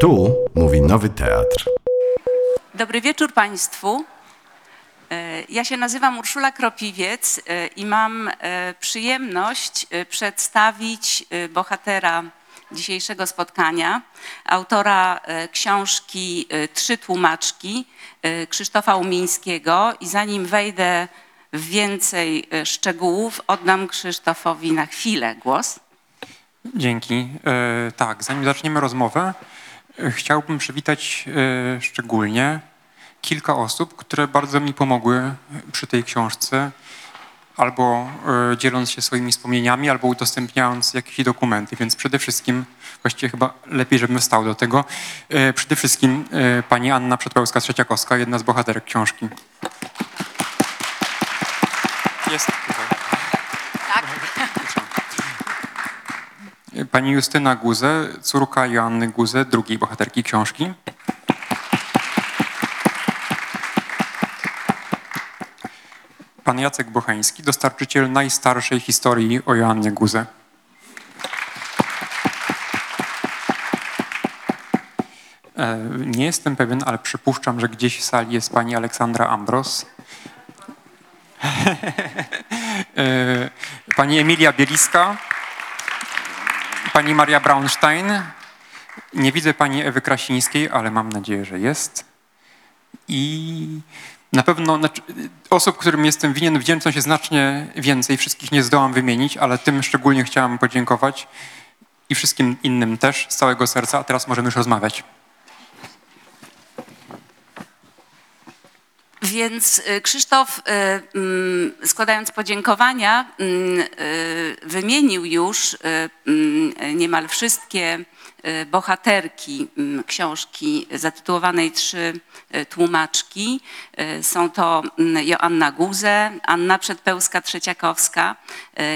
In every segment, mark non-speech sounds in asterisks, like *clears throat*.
Tu mówi Nowy Teatr. Dobry wieczór Państwu. E, Ja się nazywam Urszula Kropiwiec e, i mam e, przyjemność przedstawić bohatera dzisiejszego spotkania, autora książki Trzy tłumaczki Krzysztofa Umińskiego. I zanim wejdę w więcej szczegółów, oddam Krzysztofowi na chwilę głos. Dzięki. Tak, zanim zaczniemy rozmowę, chciałbym przywitać e, szczególnie kilka osób, które bardzo mi pomogły przy tej książce, albo e, dzieląc się swoimi wspomnieniami, albo udostępniając jakieś dokumenty. Więc przede wszystkim, właściwie chyba lepiej, żebym stał do tego, e, przede wszystkim e, pani Anna Przedpełska-Trzeciakowska, jedna z bohaterek książki. Jest tutaj. Pani Justyna Guze, córka Joanny Guze, drugiej bohaterki książki. Pan Jacek Bocheński, dostarczyciel najstarszej historii o Joannie Guze. E, Nie jestem pewien, ale przypuszczam, że gdzieś w sali jest pani Aleksandra Ambros. *laughs* E, Pani Emilia Bieliska, pani Maria Braunstein. Nie widzę pani Ewy Krasińskiej, ale mam nadzieję, że jest. I na pewno znaczy, osób, którym jestem winien wdzięczność jest znacznie więcej. Wszystkich nie zdołam wymienić, ale tym szczególnie chciałam podziękować i wszystkim innym też z całego serca. A teraz możemy już rozmawiać. Więc y, Krzysztof, y, mm, składając podziękowania, mm, y, wymienił już mm, niemal wszystkie bohaterki książki zatytułowanej Trzy tłumaczki. Są to Joanna Guze, Anna Przedpełska-Trzeciakowska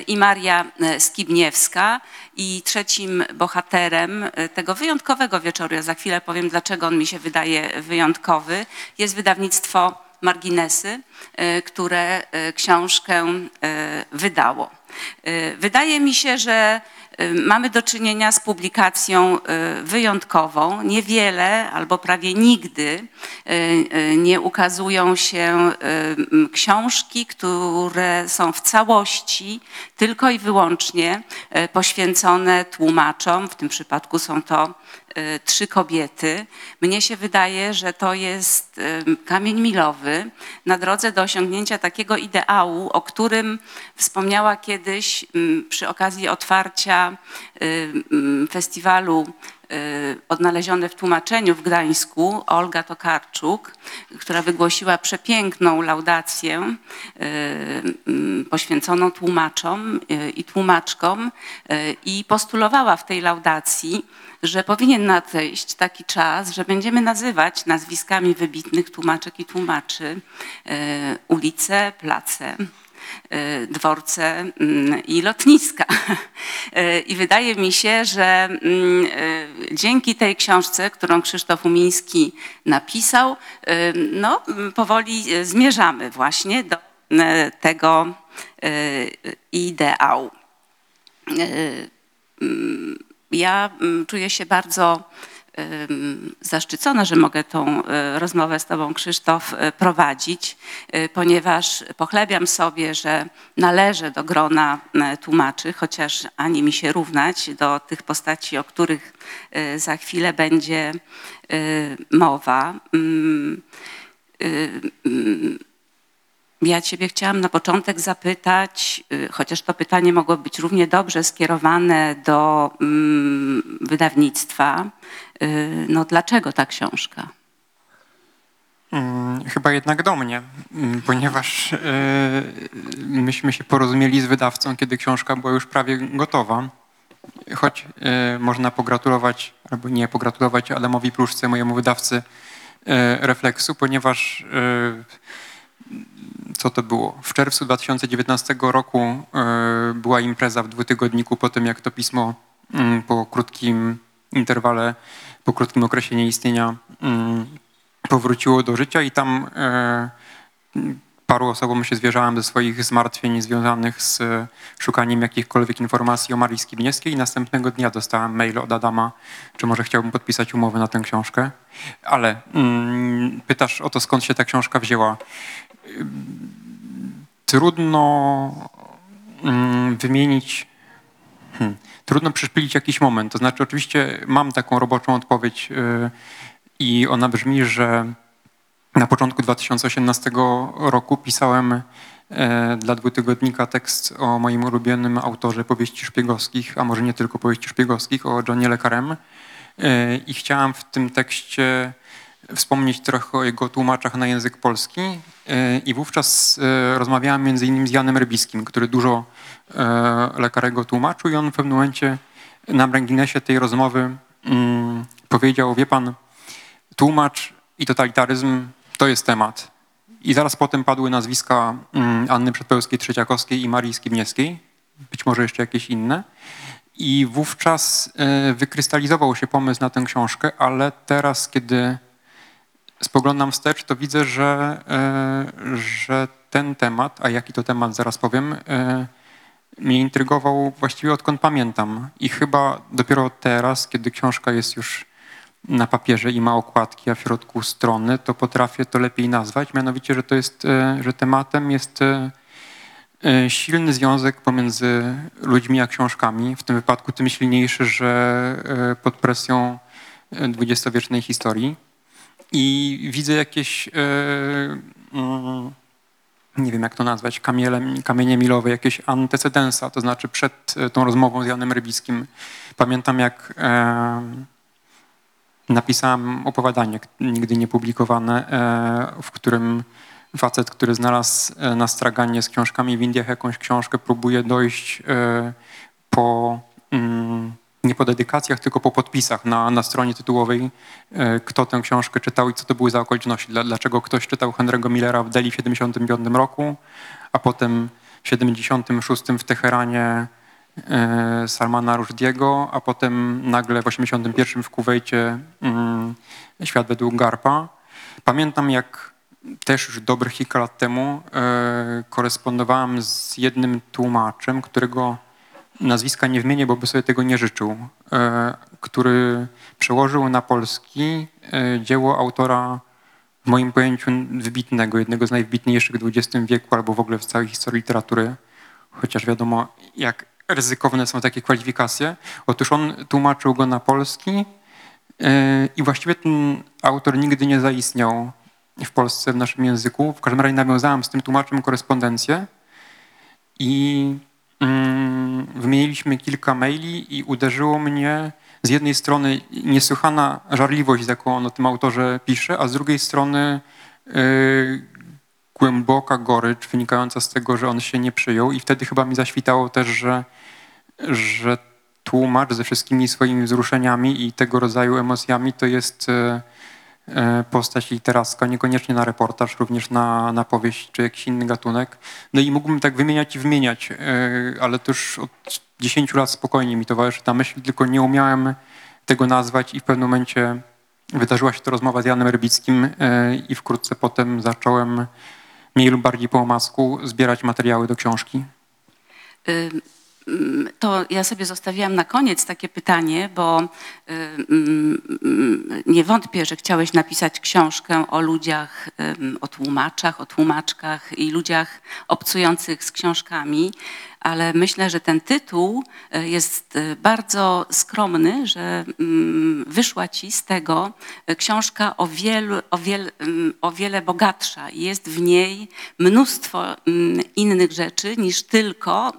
i Maria Skibniewska. I trzecim bohaterem tego wyjątkowego wieczoru, ja za chwilę powiem, dlaczego on mi się wydaje wyjątkowy, jest wydawnictwo Marginesy, y, które y, książkę y, wydało. Wydaje mi się, że mamy do czynienia z publikacją wyjątkową. Niewiele albo prawie nigdy nie ukazują się książki, które są w całości tylko i wyłącznie poświęcone tłumaczom. W tym przypadku są to trzy kobiety. Mnie się wydaje, że to jest y, kamień milowy na drodze do osiągnięcia takiego ideału, o którym wspomniała kiedyś mm, przy okazji otwarcia y, mm, festiwalu y, Odnalezione w tłumaczeniu w Gdańsku Olga Tokarczuk, która wygłosiła przepiękną laudację mm, poświęconą tłumaczom y, i tłumaczkom i postulowała w tej laudacji, że powinien nadejść taki czas, że będziemy nazywać nazwiskami wybitnych tłumaczek i tłumaczy e, ulice, place, e, dworce mm, i lotniska. E, I wydaje mi się, że mm, e, dzięki tej książce, którą Krzysztof Umiński napisał, e, no, powoli e, zmierzamy właśnie do e, tego e, ideału. E, mm, ja czuję się bardzo zaszczycona, że mogę tą y, rozmowę z Tobą, Krzysztof, y, prowadzić, y, ponieważ pochlebiam sobie, że należę do grona tłumaczy, chociaż ani mi się równać do tych postaci, o których za chwilę będzie mowa. Y, ja Ciebie chciałam na początek zapytać, y, chociaż to pytanie mogło być równie dobrze skierowane do mm, wydawnictwa, y, no dlaczego ta książka? Mm, Chyba jednak do mnie, mm, ponieważ e, myśmy się porozumieli z wydawcą, kiedy książka była już prawie gotowa. Choć można pogratulować, albo nie pogratulować Adamowi Pluszce, mojemu wydawcy Refleksu, ponieważ co to było? W czerwcu 2019 roku e, była impreza w dwutygodniku po tym, jak to pismo mm, po krótkim interwale, po krótkim okresie nieistnienia mm, powróciło do życia i tam e, paru osobom się zwierzałem ze swoich zmartwień związanych z e, szukaniem jakichkolwiek informacji o Marii Skibniewskiej i następnego dnia dostałem mail od Adama, czy może chciałbym podpisać umowę na tę książkę. Ale mm, pytasz o to, skąd się ta książka wzięła. Trudno mm, wymienić, hmm, trudno przyszpilić jakiś moment. To znaczy oczywiście mam taką roboczą odpowiedź yy, i ona brzmi, że na początku 2018 roku pisałem e, dla dwutygodnika tekst o moim ulubionym autorze powieści szpiegowskich, a może nie tylko powieści szpiegowskich, o Johnie Le Carrem. E, I chciałem w tym tekście wspomnieć trochę o jego tłumaczach na język polski. E, I wówczas rozmawiałem między innymi z Janem Rybiskim, który dużo Le Carrego tłumaczył i on w pewnym momencie na marginesie tej rozmowy mm, powiedział, wie pan, tłumacz i totalitaryzm to jest temat. I zaraz potem padły nazwiska mm, Anny Przedpełskiej-Trzeciakowskiej i Marii Skibniewskiej, być może jeszcze jakieś inne. I wówczas e, wykrystalizował się pomysł na tę książkę, ale teraz, kiedy spoglądam wstecz, to widzę, że, e, że ten temat, a jaki to temat, zaraz powiem, e, mnie intrygował właściwie odkąd pamiętam. I chyba dopiero teraz, kiedy książka jest już na papierze i ma okładki, a w środku strony, to potrafię to lepiej nazwać. Mianowicie, że to jest, e, że tematem jest e, e, silny związek pomiędzy ludźmi a książkami. W tym wypadku tym silniejszy, że pod presją dwudziestowiecznej historii. I widzę jakieś, mm, nie wiem jak to nazwać, kamiele, kamienie milowe, jakieś antecedensa, to znaczy przed tą rozmową z Janem Rybickim. Pamiętam jak napisałem opowiadanie, nigdy nie publikowane, e, w którym facet, który znalazł e, na straganie z książkami w Indiach jakąś książkę, próbuje dojść e, po, mm, nie po dedykacjach, tylko po podpisach na, na stronie tytułowej, kto tę książkę czytał i co to były za okoliczności. Dlaczego ktoś czytał Henry'ego Millera w Delhi w 1975 roku, a potem w 1976 w Teheranie Salmana Rushdie'ego, a potem nagle w 81 w Kuwejcie mm, Świat według Garpa. Pamiętam jak też już dobrych kilka lat temu e, korespondowałem z jednym tłumaczem, którego nazwiska nie wymienię, bo by sobie tego nie życzył, e, który przełożył na polski dzieło autora w moim pojęciu wybitnego, jednego z najwybitniejszych w XX wieku albo w ogóle w całej historii literatury, chociaż wiadomo jak ryzykowne są takie kwalifikacje. Otóż on tłumaczył go na polski e, i właściwie ten autor nigdy nie zaistniał w Polsce w naszym języku. W każdym razie nawiązałem z tym tłumaczem korespondencję i mm, wymieniliśmy kilka maili i uderzyło mnie z jednej strony niesłychana żarliwość, z jaką on o tym autorze pisze, a z drugiej strony yy, głęboka gorycz wynikająca z tego, że on się nie przyjął i wtedy chyba mi zaświtało też, że że tłumacz ze wszystkimi swoimi wzruszeniami i tego rodzaju emocjami to jest e, e, postać literacka, niekoniecznie na reportaż, również na, na powieść czy jakiś inny gatunek. No i mógłbym tak wymieniać i wymieniać, e, ale to już od 10 lat spokojnie mi towarzyszy ta myśl, tylko nie umiałem tego nazwać i w pewnym momencie wydarzyła się to rozmowa z Janem Rybickim i wkrótce potem zacząłem mniej lub bardziej po omacku zbierać materiały do książki. Mm, to ja sobie zostawiłam na koniec takie pytanie, bo mm, nie wątpię, że chciałeś napisać książkę o ludziach, o tłumaczach, o tłumaczkach i ludziach obcujących z książkami ale myślę, że ten tytuł e, jest e, bardzo skromny, że mm, wyszła ci z tego e, książka o, wielu, o, wiel, mm, o wiele bogatsza jest w niej mnóstwo mm, innych rzeczy niż tylko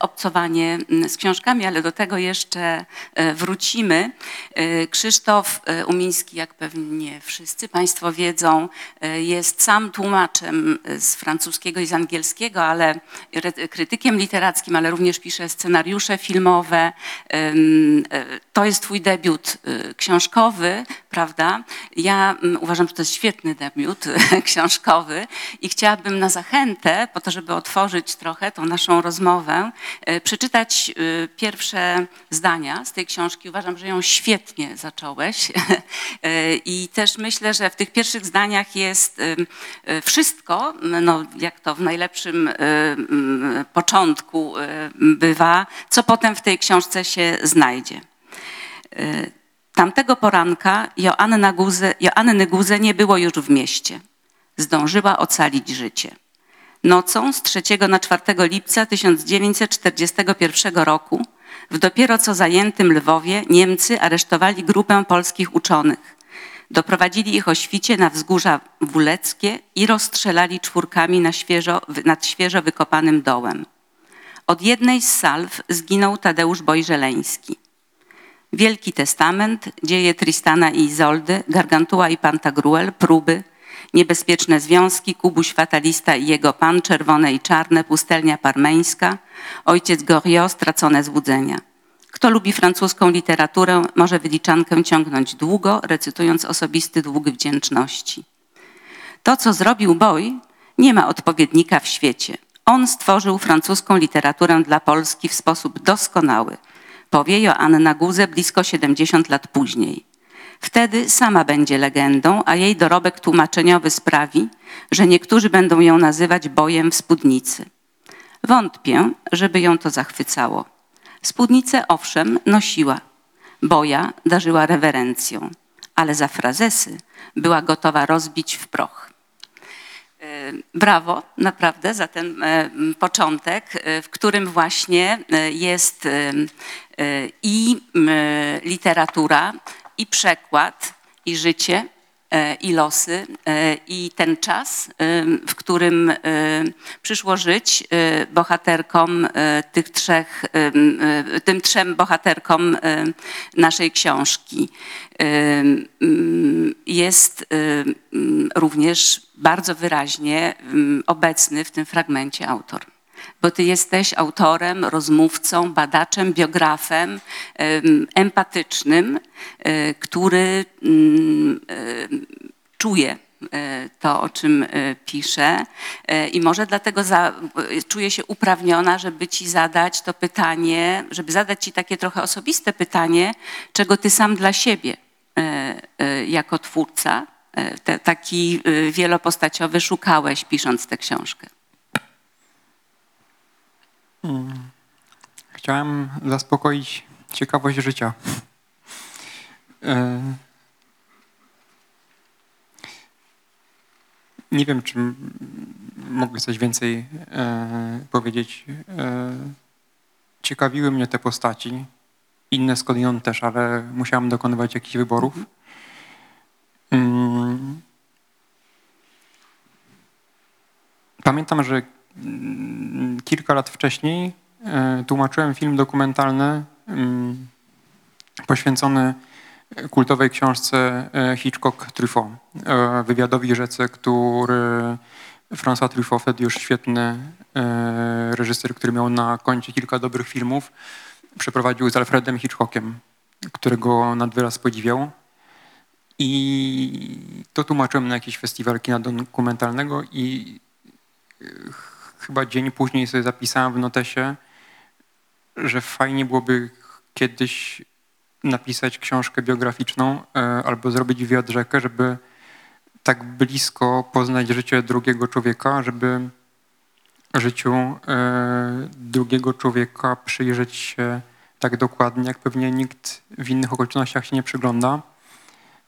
obcowanie z książkami, ale do tego jeszcze wrócimy. Krzysztof Umiński, jak pewnie wszyscy Państwo wiedzą, jest sam tłumaczem z francuskiego i z angielskiego, ale krytykiem krytykiem literackim, ale również pisze scenariusze filmowe. E, to jest twój debiut e, książkowy. Prawda? Ja mm, uważam, że to jest świetny debiut *laughs* książkowy i chciałabym na zachętę, po to, żeby otworzyć trochę tą naszą rozmowę, e, przeczytać e, pierwsze zdania z tej książki. Uważam, że ją świetnie zacząłeś *laughs* E, i też myślę, że w tych pierwszych zdaniach jest wszystko, no, jak to w najlepszym początku bywa, co potem w tej książce się znajdzie. Tamtego poranka Joanna Guze, Joanny Guze nie było już w mieście. Zdążyła ocalić życie. Nocą z 3 na 4 lipca 1941 roku w dopiero co zajętym Lwowie Niemcy aresztowali grupę polskich uczonych. Doprowadzili ich o świcie na wzgórza Wuleckie i rozstrzelali czwórkami na świeżo, nad świeżo wykopanym dołem. Od jednej z salw zginął Tadeusz Bojżeleński. Wielki Testament, dzieje Tristana i Izoldy, Gargantua i Pantagruel, próby, niebezpieczne związki, Kubuś Fatalista i jego pan, czerwone i czarne, pustelnia parmeńska, ojciec Goriot, stracone złudzenia. Kto lubi francuską literaturę, może wyliczankę ciągnąć długo, recytując osobisty dług wdzięczności. To, co zrobił Boy, nie ma odpowiednika w świecie. On stworzył francuską literaturę dla Polski w sposób doskonały, powie Joanna Guze blisko 70 lat później. Wtedy sama będzie legendą, a jej dorobek tłumaczeniowy sprawi, że niektórzy będą ją nazywać bojem w spódnicy. Wątpię, żeby ją to zachwycało. Spódnicę owszem nosiła, boja darzyła rewerencją, ale za frazesy była gotowa rozbić w proch. E, Brawo, naprawdę, za ten e, początek, e, w którym właśnie jest i m, literatura, i przekład, i życie, e, i losy, e, i ten czas, w którym przyszło żyć bohaterkom tych trzech, tym trzem bohaterkom naszej książki. Jest również bardzo wyraźnie obecny w tym fragmencie autor bo ty jesteś autorem, rozmówcą, badaczem, biografem, em, empatycznym, e, który mm, e, czuje e, to, o czym pisze e, i może dlatego za, czuję się uprawniona, żeby ci zadać to pytanie, żeby zadać ci takie trochę osobiste pytanie, czego ty sam dla siebie jako twórca, te, taki wielopostaciowy szukałeś pisząc tę książkę. Chciałem zaspokoić ciekawość życia. E, Nie wiem, czy mogę coś więcej e, powiedzieć. E, Ciekawiły mnie te postaci. Inne skądinąd też, ale musiałem dokonywać jakichś wyborów. Mm. Pamiętam, że kilka lat wcześniej e, tłumaczyłem film dokumentalny mm, poświęcony kultowej książce e, Hitchcock-Truffaut, e, wywiadowi rzece, który François Truffaut, wtedy już świetny reżyser, który miał na koncie kilka dobrych filmów, przeprowadził z Alfredem Hitchcockiem, którego nad wyraz podziwiał. I to tłumaczyłem na jakiś festiwal kina dokumentalnego i chyba dzień później sobie zapisałem w notesie, że fajnie byłoby kiedyś napisać książkę biograficzną e, albo zrobić wywiad rzekę, żeby tak blisko poznać życie drugiego człowieka, żeby życiu e, drugiego człowieka przyjrzeć się tak dokładnie, jak pewnie nikt w innych okolicznościach się nie przygląda.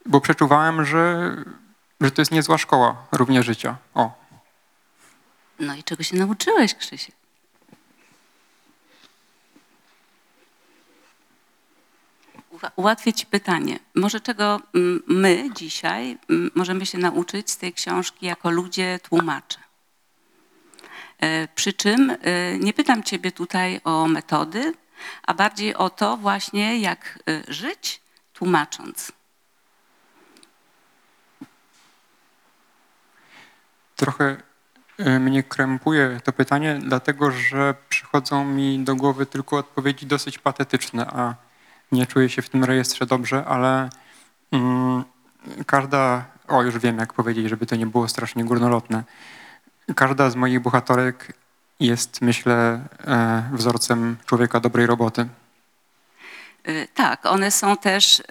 Bo przeczuwałem, że, że to jest niezła szkoła równie życia. O, No i czego się nauczyłeś, Krzysiek? Ułatwię Ci pytanie. Może czego mm, my dzisiaj mm, możemy się nauczyć z tej książki jako ludzie tłumacze? E, Przy czym e, nie pytam Ciebie tutaj o metody, a bardziej o to właśnie, jak e, żyć tłumacząc. Trochę mnie krępuje to pytanie, dlatego że przychodzą mi do głowy tylko odpowiedzi dosyć patetyczne, a nie czuję się w tym rejestrze dobrze, ale mm, każda, o już wiem jak powiedzieć, żeby to nie było strasznie górnolotne, każda z moich bohaterek jest, myślę, e, wzorcem człowieka dobrej roboty. Y, Tak, one są też, y,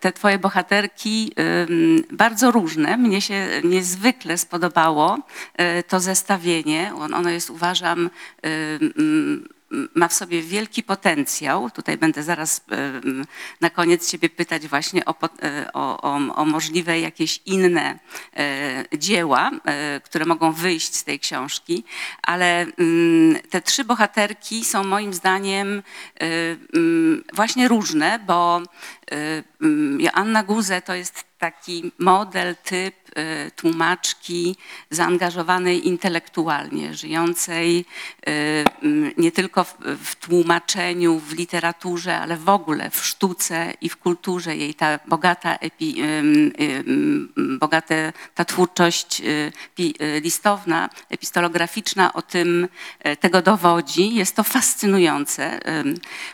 te twoje bohaterki, ym, bardzo różne. Mnie się niezwykle spodobało to zestawienie. On- Ono jest, uważam, ma w sobie wielki potencjał. Tutaj będę zaraz ym, na koniec ciebie pytać właśnie y, o, o, o możliwe jakieś inne y, dzieła, które mogą wyjść z tej książki, ale ym, te trzy bohaterki są moim zdaniem ym, właśnie różne, bo ym, Joanna Guze to jest taki model, typ y, tłumaczki zaangażowanej intelektualnie, żyjącej y, nie tylko w, tłumaczeniu, w literaturze, ale w ogóle w sztuce i w kulturze. Jej ta bogata, epi, ym, bogate, ta twórczość y, y, listowna, epistolograficzna o tym e, tego dowodzi. Jest to fascynujące.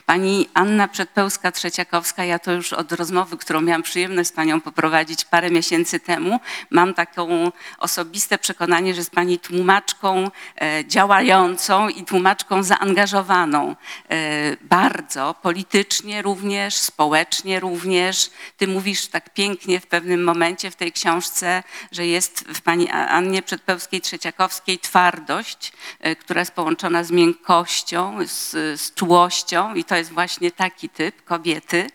Pani Anna Przedpełska-Trzeciakowska, ja to już od rozmowy, którą miałam przyjemność z Panią poprowadzić parę miesięcy temu, mam taką osobiste przekonanie, że jest Pani tłumaczką e, działającą i tłumaczką zaangażowaną e, bardzo, politycznie również, społecznie również. Ty mówisz tak pięknie w pewnym momencie w tej książce, że jest w Pani Annie Przedpełskiej-Trzeciakowskiej twardość, e, która jest połączona z miękkością, z, z czułością i to jest właśnie taki typ kobiety.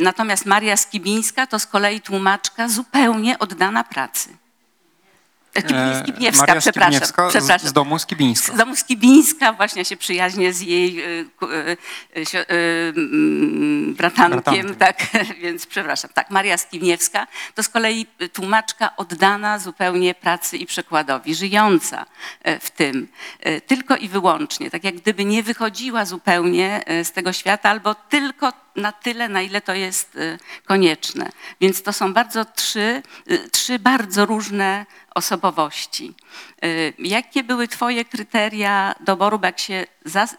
Natomiast Maria Skibińska to z kolei tłumaczka zupełnie oddana pracy. E, Skib- Skibniewska, Maria przepraszam. Skibniewska z, przepraszam. z domu Skibińska. Z domu Skibińska, właśnie się przyjaźnię z jej y, y, y, mm, bratankiem, Bratankiem. tak, *laughs* więc przepraszam. Tak, Maria Skibniewska to z kolei tłumaczka oddana zupełnie pracy i przekładowi, żyjąca e, w tym, e, tylko i wyłącznie, tak jak gdyby nie wychodziła zupełnie z tego świata, albo tylko na tyle, na ile to jest konieczne. Więc to są bardzo trzy, trzy bardzo różne osobowości. Y, Jakie były Twoje kryteria doboru, bo jak się,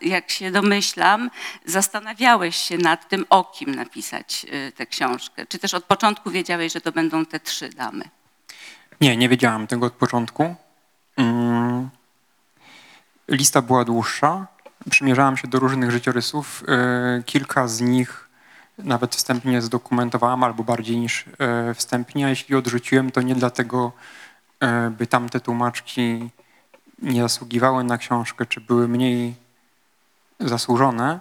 jak się domyślam, zastanawiałeś się nad tym, o kim napisać y, tę książkę? Czy też od początku wiedziałeś, że to będą te trzy damy? Nie, nie wiedziałem tego od początku. Mm. Lista była dłuższa. Przymierzałem się do różnych życiorysów. E, Kilka z nich nawet wstępnie zdokumentowałem, albo bardziej niż wstępnie. A jeśli odrzuciłem, to nie dlatego, by tamte tłumaczki nie zasługiwały na książkę, czy były mniej zasłużone.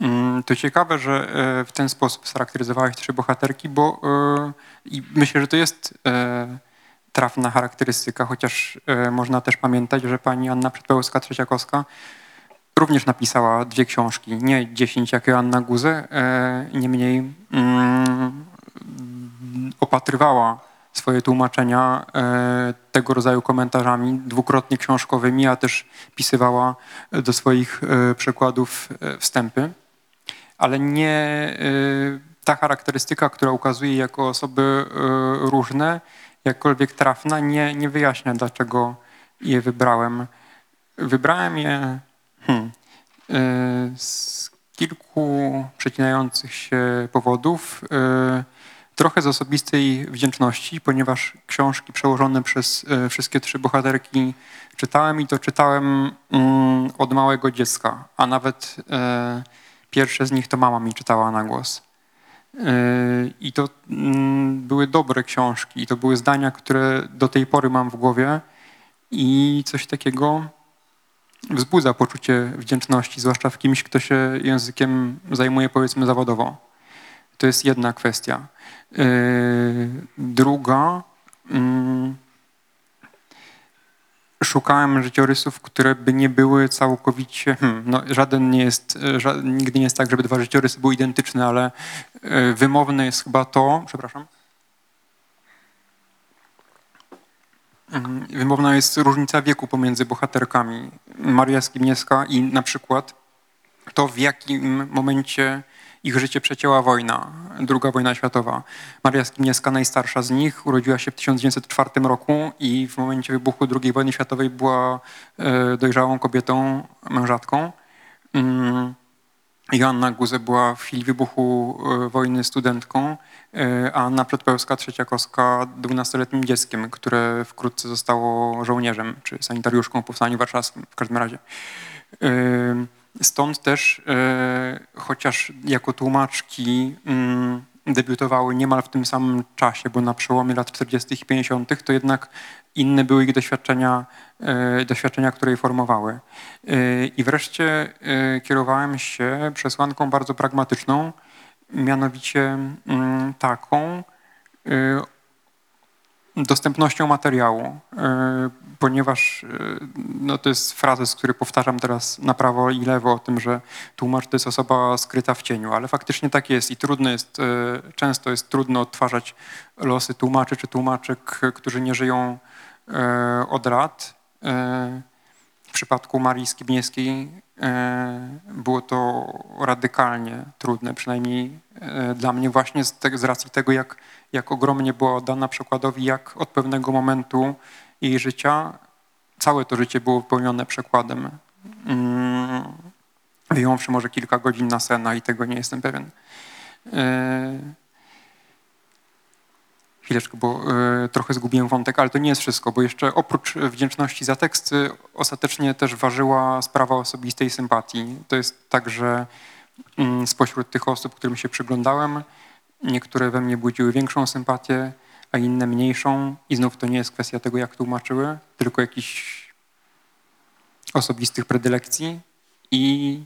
Mm, To ciekawe, że e, w ten sposób scharakteryzowałeś trzy bohaterki, bo e, i myślę, że to jest e, trafna charakterystyka, chociaż e, można też pamiętać, że pani Anna Przedpełska-Trzeciakowska również napisała dwie książki, nie dziesięć jak Joanna Guze, e, niemniej mm, opatrywała swoje tłumaczenia e, tego rodzaju komentarzami dwukrotnie książkowymi, a też pisywała do swoich e, przekładów e, wstępy. Ale nie e, ta charakterystyka, która ukazuje jako osoby e, różne, jakkolwiek trafna, nie, nie wyjaśnia, dlaczego je wybrałem. Wybrałem je hmm, e, z kilku przecinających się powodów. Trochę z osobistej wdzięczności, ponieważ książki przełożone przez e, wszystkie trzy bohaterki czytałem i to czytałem mm, od małego dziecka, a nawet e, pierwsze z nich to mama mi czytała na głos. E, I to mm, były dobre książki, i to były zdania, które do tej pory mam w głowie i coś takiego wzbudza poczucie wdzięczności, zwłaszcza w kimś, kto się językiem zajmuje powiedzmy zawodowo. To jest jedna kwestia. Yy, Druga, mm, szukałem życiorysów, które by nie były całkowicie, hmm, no żaden nie jest, ża, nigdy nie jest tak, żeby dwa życiorysy były identyczne, ale yy, wymowne jest chyba to, przepraszam, Mhm. Wymowna jest różnica wieku pomiędzy bohaterkami. Maria Skibniewska i na przykład to, w jakim momencie ich życie przecięła wojna, druga wojna światowa. Maria Skibniewska, najstarsza z nich, urodziła się w 1904 roku i w momencie wybuchu II wojny światowej była e, dojrzałą kobietą, mężatką. Mm, Joanna Guze była w chwili wybuchu e, wojny studentką, e, a Anna Przedpełska-Trzeciakowska dwunastoletnim dzieckiem, które wkrótce zostało żołnierzem czy sanitariuszką w Powstaniu Warszawskim w każdym razie. Stąd też, e, chociaż jako tłumaczki mm, debiutowały niemal w tym samym czasie, bo na przełomie lat 40. i 50., to jednak inne były ich doświadczenia, e, doświadczenia które je formowały. E, I wreszcie kierowałem się przesłanką bardzo pragmatyczną, mianowicie mm, taką dostępnością materiału, e, ponieważ e, no to jest frazes, który powtarzam teraz na prawo i lewo o tym, że tłumacz to jest osoba skryta w cieniu, ale faktycznie tak jest i trudno jest, e, często jest trudno odtwarzać losy tłumaczy czy tłumaczek, którzy nie żyją od lat. E, przypadku Marii Skibniewskiej e, było to radykalnie trudne, przynajmniej e, dla mnie właśnie z, te, z racji tego, jak, jak ogromnie była oddana przekładowi, jak od pewnego momentu jej życia całe to życie było wypełnione przekładem. Mm, Wyjąwszy może kilka godzin na sena i tego nie jestem pewien. Chwileczkę, bo e, trochę zgubiłem wątek, ale to nie jest wszystko, bo jeszcze oprócz wdzięczności za teksty ostatecznie też ważyła sprawa osobistej sympatii. To jest tak, że mm, spośród tych osób, którym się przyglądałem, niektóre we mnie budziły większą sympatię, a inne mniejszą. I znów to nie jest kwestia tego, jak tłumaczyły, tylko jakichś osobistych predylekcji. I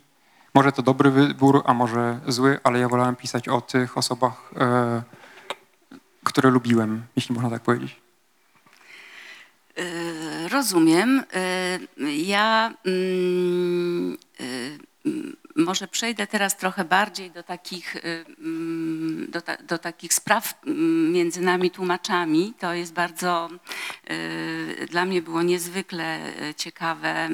może to dobry wybór, a może zły, ale ja wolałem pisać o tych osobach, e, które lubiłem, jeśli można tak powiedzieć. Y, Rozumiem. Y, Ja mm, mm, może przejdę teraz trochę bardziej do takich, mm, do, ta, do takich spraw mm, między nami tłumaczami. To jest bardzo, dla mnie było niezwykle ciekawe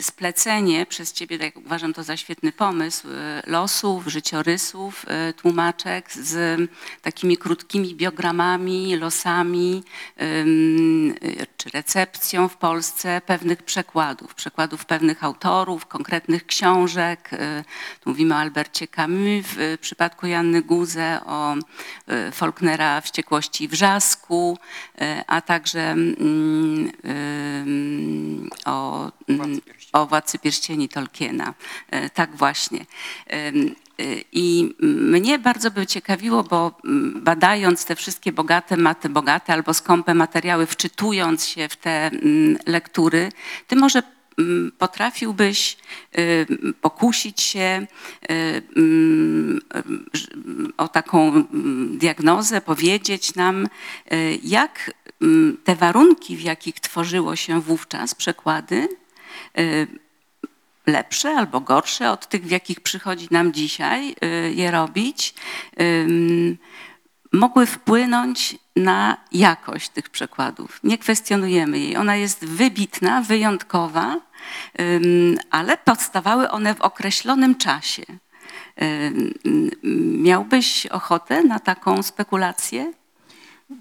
splecenie przez ciebie, tak uważam to za świetny pomysł, y, losów, życiorysów y, tłumaczek z takimi krótkimi biogramami, losami y, czy recepcją w Polsce pewnych przekładów, przekładów pewnych autorów, konkretnych książek. Y, Tu mówimy o Albercie Camus, w y, przypadku Janny Guze, o y, Faulknera Wściekłości i Wrzasku, y, a także mm, o, mm, o Władcy Pierścieni Tolkiena. E, Tak właśnie. Y, I mnie bardzo by ciekawiło, bo mm, badając te wszystkie bogate, maty, bogate albo skąpe materiały, wczytując się w te mm, lektury, ty może mm, potrafiłbyś y, pokusić się y, o taką diagnozę, powiedzieć nam, y, jak te warunki, w jakich tworzyło się wówczas przekłady, lepsze albo gorsze od tych, w jakich przychodzi nam dzisiaj y, je robić, mogły wpłynąć na jakość tych przekładów. Nie kwestionujemy jej. Ona jest wybitna, wyjątkowa, ale powstawały one w określonym czasie. Miałbyś ochotę na taką spekulację?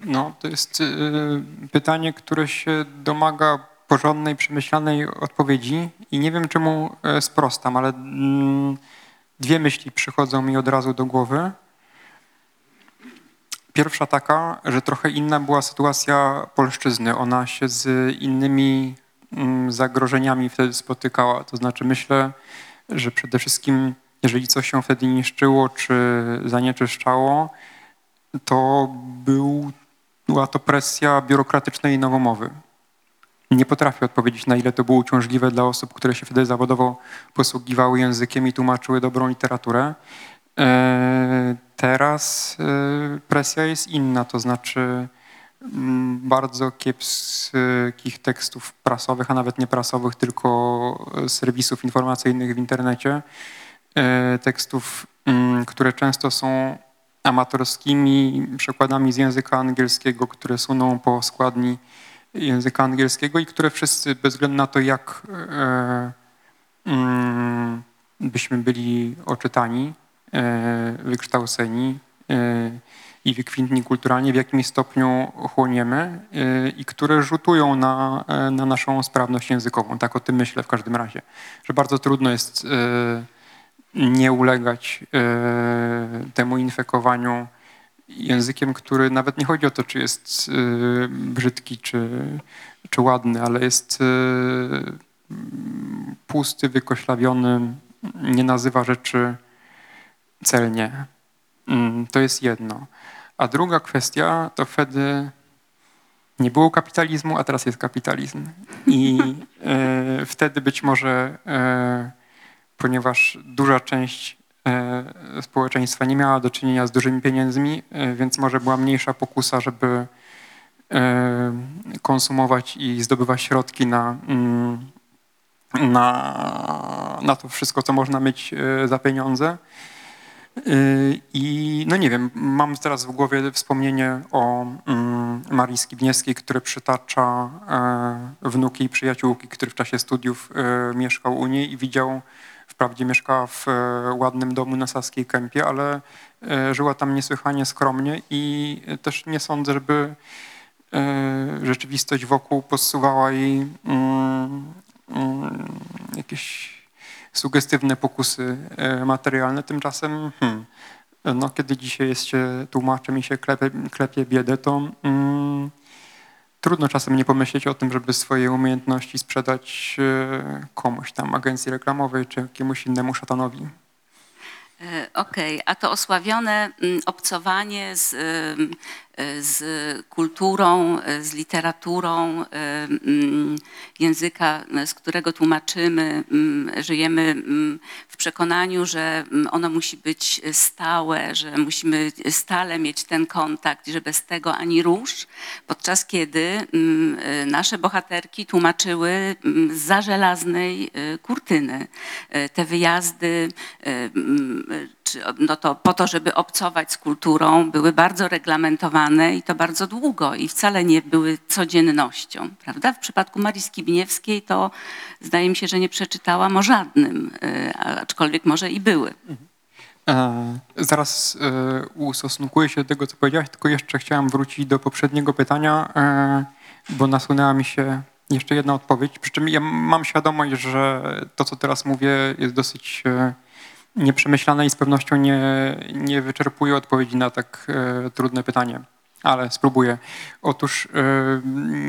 No, to jest y, pytanie, które się domaga porządnej, przemyślanej odpowiedzi i nie wiem, czemu e, sprostam, ale mm, dwie myśli przychodzą mi od razu do głowy. Pierwsza taka, że trochę inna była sytuacja polszczyzny. Ona się z innymi mm, zagrożeniami wtedy spotykała. To znaczy myślę, że przede wszystkim, jeżeli coś się wtedy niszczyło czy zanieczyszczało, to był, była to presja biurokratycznej nowomowy. Nie potrafię odpowiedzieć, na ile to było uciążliwe dla osób, które się wtedy zawodowo posługiwały językiem i tłumaczyły dobrą literaturę. E, Teraz e, presja jest inna, to znaczy mm, bardzo kiepskich tekstów prasowych, a nawet nie prasowych, tylko serwisów informacyjnych w internecie. E, Tekstów, mm, które często są amatorskimi przekładami z języka angielskiego, które suną po składni języka angielskiego i które wszyscy, bez względu na to, jak e, mm, byśmy byli oczytani, e, wykształceni e, i wykwintni kulturalnie, w jakim stopniu chłoniemy i które rzutują na, na naszą sprawność językową. Tak o tym myślę w każdym razie, że bardzo trudno jest nie ulegać temu infekowaniu językiem, który nawet nie chodzi o to, czy jest e, brzydki, czy, czy ładny, ale jest e, pusty, wykoślawiony, nie nazywa rzeczy celnie. Mm, To jest jedno. A druga kwestia to wtedy nie było kapitalizmu, a teraz jest kapitalizm. I e, *laughs* wtedy być może, ponieważ duża część społeczeństwa nie miała do czynienia z dużymi pieniędzmi, e, więc może była mniejsza pokusa, żeby e, konsumować i zdobywać środki na, mm, na, na to wszystko, co można mieć e, za pieniądze. I no nie wiem, mam teraz w głowie wspomnienie o mm, Marii Skibniewskiej, która przytacza e, wnuki i przyjaciółki, który w czasie studiów e, mieszkał u niej i widział, wprawdzie mieszkała w e, ładnym domu na Saskiej Kępie, ale e, żyła tam niesłychanie skromnie i też nie sądzę, żeby e, rzeczywistość wokół posuwała jej mm, mm, jakieś sugestywne pokusy e, materialne. Tymczasem, hmm, no, kiedy dzisiaj jest się tłumaczem i się klepie, klepie biedę, to mm, trudno czasem nie pomyśleć o tym, żeby swoje umiejętności sprzedać e, komuś tam, agencji reklamowej czy jakiemuś innemu szatanowi. E, Okej, a to osławione mm, obcowanie z, z kulturą, z literaturą języka, z którego tłumaczymy, żyjemy w przekonaniu, że ono musi być stałe, że musimy stale mieć ten kontakt, że bez tego ani rusz, podczas kiedy e, nasze bohaterki tłumaczyły za żelaznej e, kurtyny. E, Te wyjazdy no to po to, żeby obcować z kulturą, były bardzo reglamentowane i to bardzo długo i wcale nie były codziennością, prawda? W przypadku Marii Skibniewskiej to zdaje mi się, że nie przeczytałam o żadnym, e, aczkolwiek może i były. E, zaraz e, ustosunkuję się do tego, co powiedziałaś, tylko jeszcze chciałem wrócić do poprzedniego pytania, e, bo nasunęła mi się jeszcze jedna odpowiedź. Przy czym ja mam świadomość, że to, co teraz mówię, jest dosyć e, nieprzemyślane i z pewnością nie, nie wyczerpuje odpowiedzi na tak e, trudne pytanie. Ale spróbuję. Otóż e,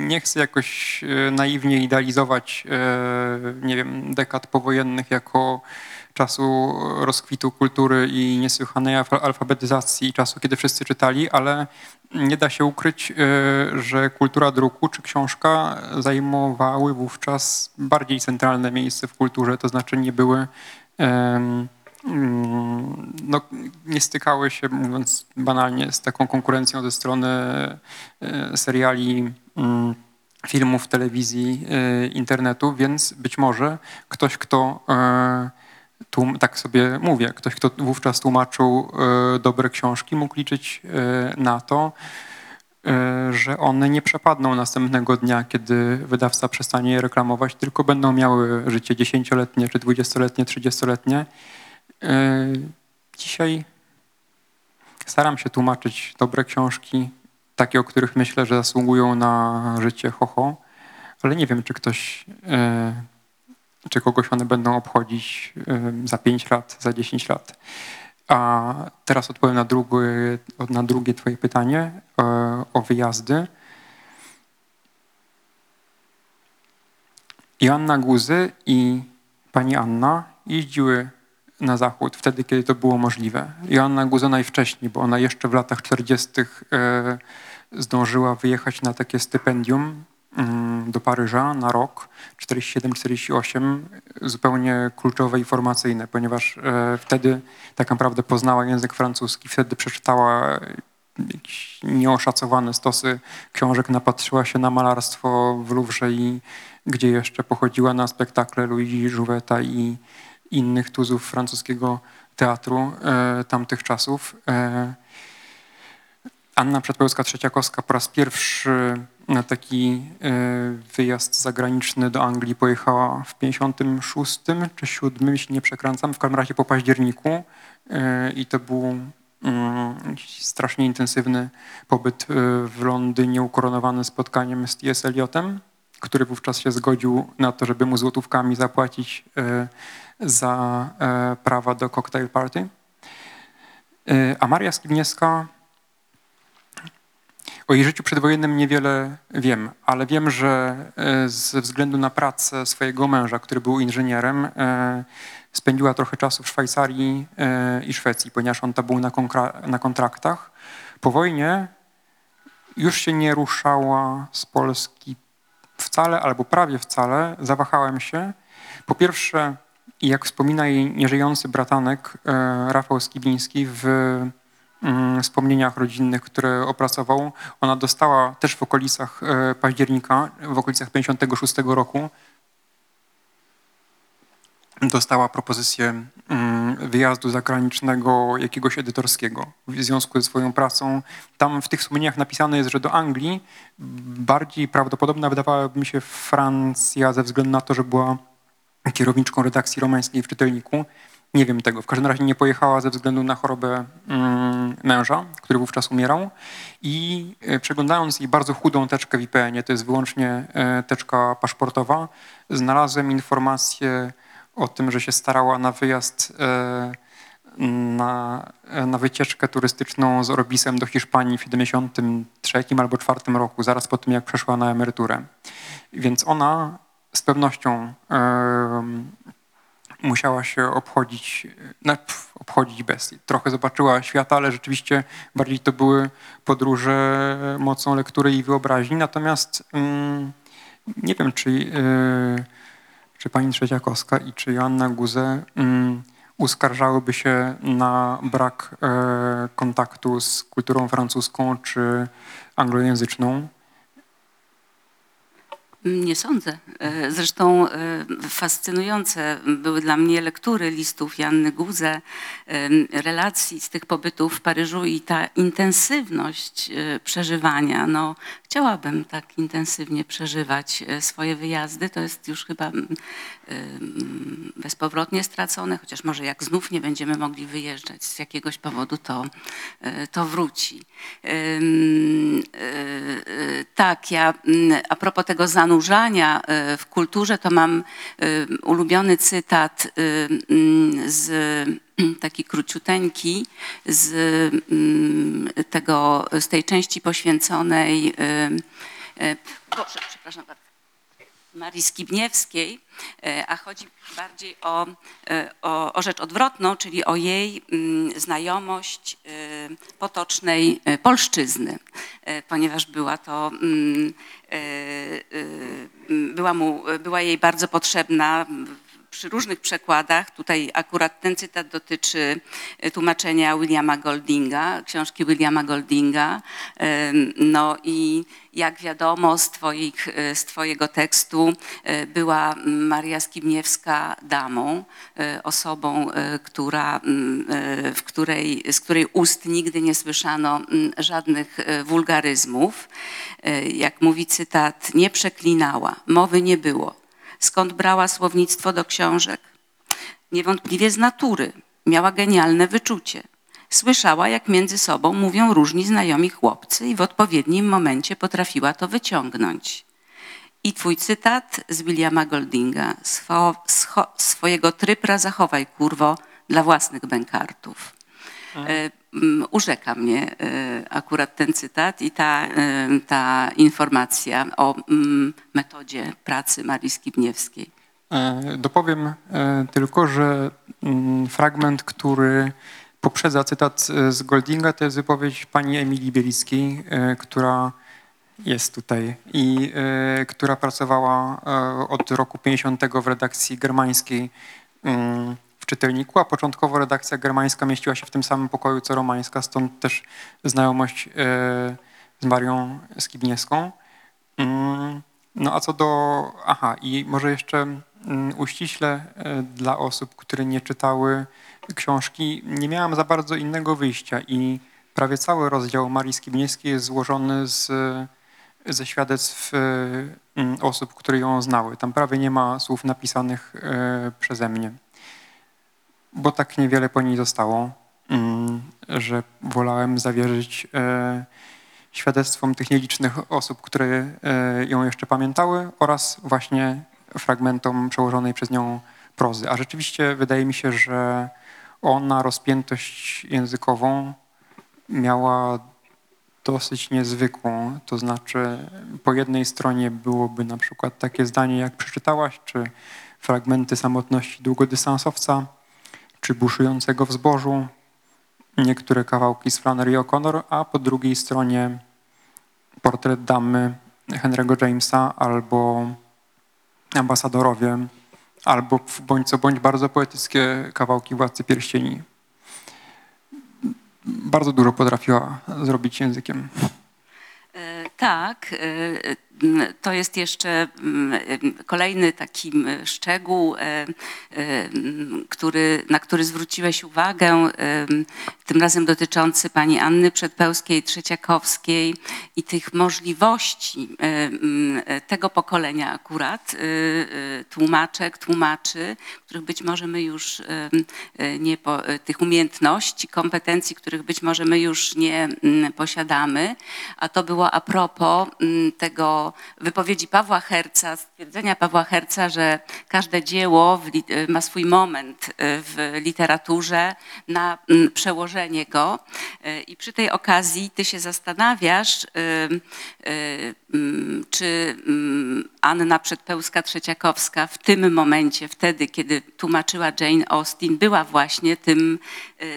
nie chcę jakoś e, naiwnie idealizować, e, nie wiem, dekad powojennych jako czasu rozkwitu kultury i niesłychanej alfa- alfabetyzacji, czasu, kiedy wszyscy czytali, ale nie da się ukryć, e, że kultura druku czy książka zajmowały wówczas bardziej centralne miejsce w kulturze, to znaczy nie były no, nie stykały się, mówiąc banalnie, z taką konkurencją ze strony e, seriali, mm, filmów, telewizji, e, internetu, więc być może ktoś, kto e, tak sobie mówię, ktoś, kto wówczas tłumaczył dobre książki, mógł liczyć na to, że one nie przepadną następnego dnia, kiedy wydawca przestanie je reklamować, tylko będą miały życie dziesięcioletnie, czy dwudziestoletnie, trzydziestoletnie. E, Dzisiaj staram się tłumaczyć dobre książki, takie, o których myślę, że zasługują na życie hoho, ale nie wiem, czy ktoś, e, czy kogoś one będą obchodzić e, za 5 lat, za 10 lat. A teraz odpowiem na drugie, na drugie twoje pytanie e, o wyjazdy. Joanna Guzy i pani Anna jeździły na zachód wtedy, kiedy to było możliwe. Joanna Guza najwcześniej, bo ona jeszcze w latach 40. e, zdążyła wyjechać na takie stypendium mm, do Paryża na rok 47-48, zupełnie kluczowe i formacyjne, ponieważ e, wtedy tak naprawdę poznała język francuski, wtedy przeczytała jakieś nieoszacowane stosy książek, napatrzyła się na malarstwo w Louvre i gdzie jeszcze pochodziła na spektakle Louis Jouvett'a i innych tuzów francuskiego teatru e, tamtych czasów. E, Anna Przedpełska-Trzeciakowska po raz pierwszy na taki e, wyjazd zagraniczny do Anglii pojechała w 56 czy 7, jeśli nie przekręcam, w każdym razie po październiku i to był mm, strasznie intensywny pobyt w Londynie ukoronowany spotkaniem z T.S. Eliotem, który wówczas się zgodził na to, żeby mu złotówkami zapłacić za e, prawa do cocktail party. E, A Maria Skibniewska, o jej życiu przedwojennym niewiele wiem, ale wiem, że e, ze względu na pracę swojego męża, który był inżynierem, spędziła trochę czasu w Szwajcarii i Szwecji, ponieważ on tam był na, na kontraktach. Po wojnie już się nie ruszała z Polski wcale albo prawie wcale. Zawahałem się. Po pierwsze, jak wspomina jej nieżyjący bratanek e, Rafał Skibiński w mm, wspomnieniach rodzinnych, które opracował, ona dostała też w okolicach e, października, w okolicach 56 roku, dostała propozycję mm, wyjazdu zagranicznego jakiegoś edytorskiego w związku ze swoją pracą. Tam w tych wspomnieniach napisane jest, że do Anglii bardziej prawdopodobna wydawałaby mi się Francja ze względu na to, że była kierowniczką redakcji romańskiej w czytelniku. Nie wiem tego. W każdym razie nie pojechała ze względu na chorobę mm, męża, który wówczas umierał. I e, przeglądając jej bardzo chudą teczkę w IPN-ie, to jest wyłącznie e, teczka paszportowa, znalazłem informację o tym, że się starała na wyjazd e, na, na wycieczkę turystyczną z Orbisem do Hiszpanii w 73 albo 4 roku, zaraz po tym, jak przeszła na emeryturę. Więc ona z pewnością musiała się obchodzić, no, obchodzić bez. Trochę zobaczyła świata, ale rzeczywiście bardziej to były podróże mocą lektury i wyobraźni. Natomiast nie wiem, czy, y, czy pani Trzeciakowska i czy Joanna Guze uskarżałyby się na brak e, kontaktu z kulturą francuską czy anglojęzyczną. Nie sądzę. E, Zresztą e, fascynujące były dla mnie lektury listów Janny Guze, e, relacji z tych pobytów w Paryżu i ta intensywność przeżywania. No, chciałabym tak intensywnie przeżywać swoje wyjazdy. To jest już chyba mm, bezpowrotnie stracone, chociaż może jak znów nie będziemy mogli wyjeżdżać z jakiegoś powodu, to, to wróci. Tak, ja mm, a propos tego zanurzania e, w kulturze, to mam e, ulubiony cytat e, mm, z *clears throat* taki króciuteńki z mm, tego, z tej części poświęconej e, przepraszam bardzo. Marii Skibniewskiej, e, a chodzi bardziej o, e, o, o rzecz odwrotną, czyli o jej mm, znajomość e, potocznej polszczyzny, ponieważ była to, mm, e, była, mu, była jej bardzo potrzebna przy różnych przekładach. Tutaj akurat ten cytat dotyczy e, tłumaczenia Williama Goldinga, książki Williama Goldinga. No i jak wiadomo z, twoich, e, z Twojego tekstu e, była Maria Skibniewska damą, osobą, która, w której, z której ust nigdy nie słyszano żadnych wulgaryzmów. Jak mówi cytat, nie przeklinała, mowy nie było. Skąd brała słownictwo do książek? Niewątpliwie z natury. Miała genialne wyczucie. Słyszała, jak między sobą mówią różni znajomi chłopcy i w odpowiednim momencie potrafiła to wyciągnąć. I twój cytat z Williama Goldinga. Swojego trypra zachowaj, kurwo, dla własnych bękartów. E, Urzeka mnie e, akurat ten cytat i ta, e, ta informacja o metodzie pracy Marii Skibniewskiej. Dopowiem tylko, że fragment, który poprzedza cytat z Goldinga, to jest wypowiedź pani Emilii Bielickiej, która jest tutaj i która pracowała od roku 50 w redakcji germańskiej czytelniku, a początkowo redakcja germańska mieściła się w tym samym pokoju co romańska, stąd też znajomość e, z Marią Skibniewską. Mm, No a co do, aha, i może jeszcze mm, uściśle dla osób, które nie czytały książki, nie miałam za bardzo innego wyjścia i prawie cały rozdział Marii Skibniewskiej jest złożony z, ze świadectw e, mm, osób, które ją znały. Tam prawie nie ma słów napisanych e, przeze mnie, bo tak niewiele po niej zostało, mm, że wolałem zawierzyć e, świadectwom tych nielicznych osób, które e, ją jeszcze pamiętały oraz właśnie fragmentom przełożonej przez nią prozy. A rzeczywiście wydaje mi się, że ona rozpiętość językową miała dosyć niezwykłą. To znaczy, po jednej stronie byłoby na przykład takie zdanie, jak przeczytałaś, czy fragmenty samotności długodystansowca, czy buszującego w zbożu, niektóre kawałki z Flannery O'Connor, a po drugiej stronie portret damy Henry'ego Jamesa albo ambasadorowie, albo bądź co bądź bardzo poetyckie kawałki Władcy Pierścieni. Bardzo dużo potrafiła zrobić językiem. Tak, e, m, to jest jeszcze m, e, kolejny taki m, szczegół, e, e, m, który, na który zwróciłeś uwagę, tym razem dotyczący pani Anny Przedpełskiej-Trzeciakowskiej i tych możliwości e, tego pokolenia akurat, tłumaczek, tłumaczy, których być może my już nie, tych umiejętności, kompetencji, których być może my już nie posiadamy, a to było a propos m, tego wypowiedzi Pawła Herca, stwierdzenia Pawła Herca, że każde dzieło e, ma swój moment e, w literaturze na m, przełożenie go. E, I przy tej okazji ty się zastanawiasz, e, e, m, czy Anna Przedpełska-Trzeciakowska w tym momencie, wtedy, kiedy tłumaczyła Jane Austen, była właśnie tym,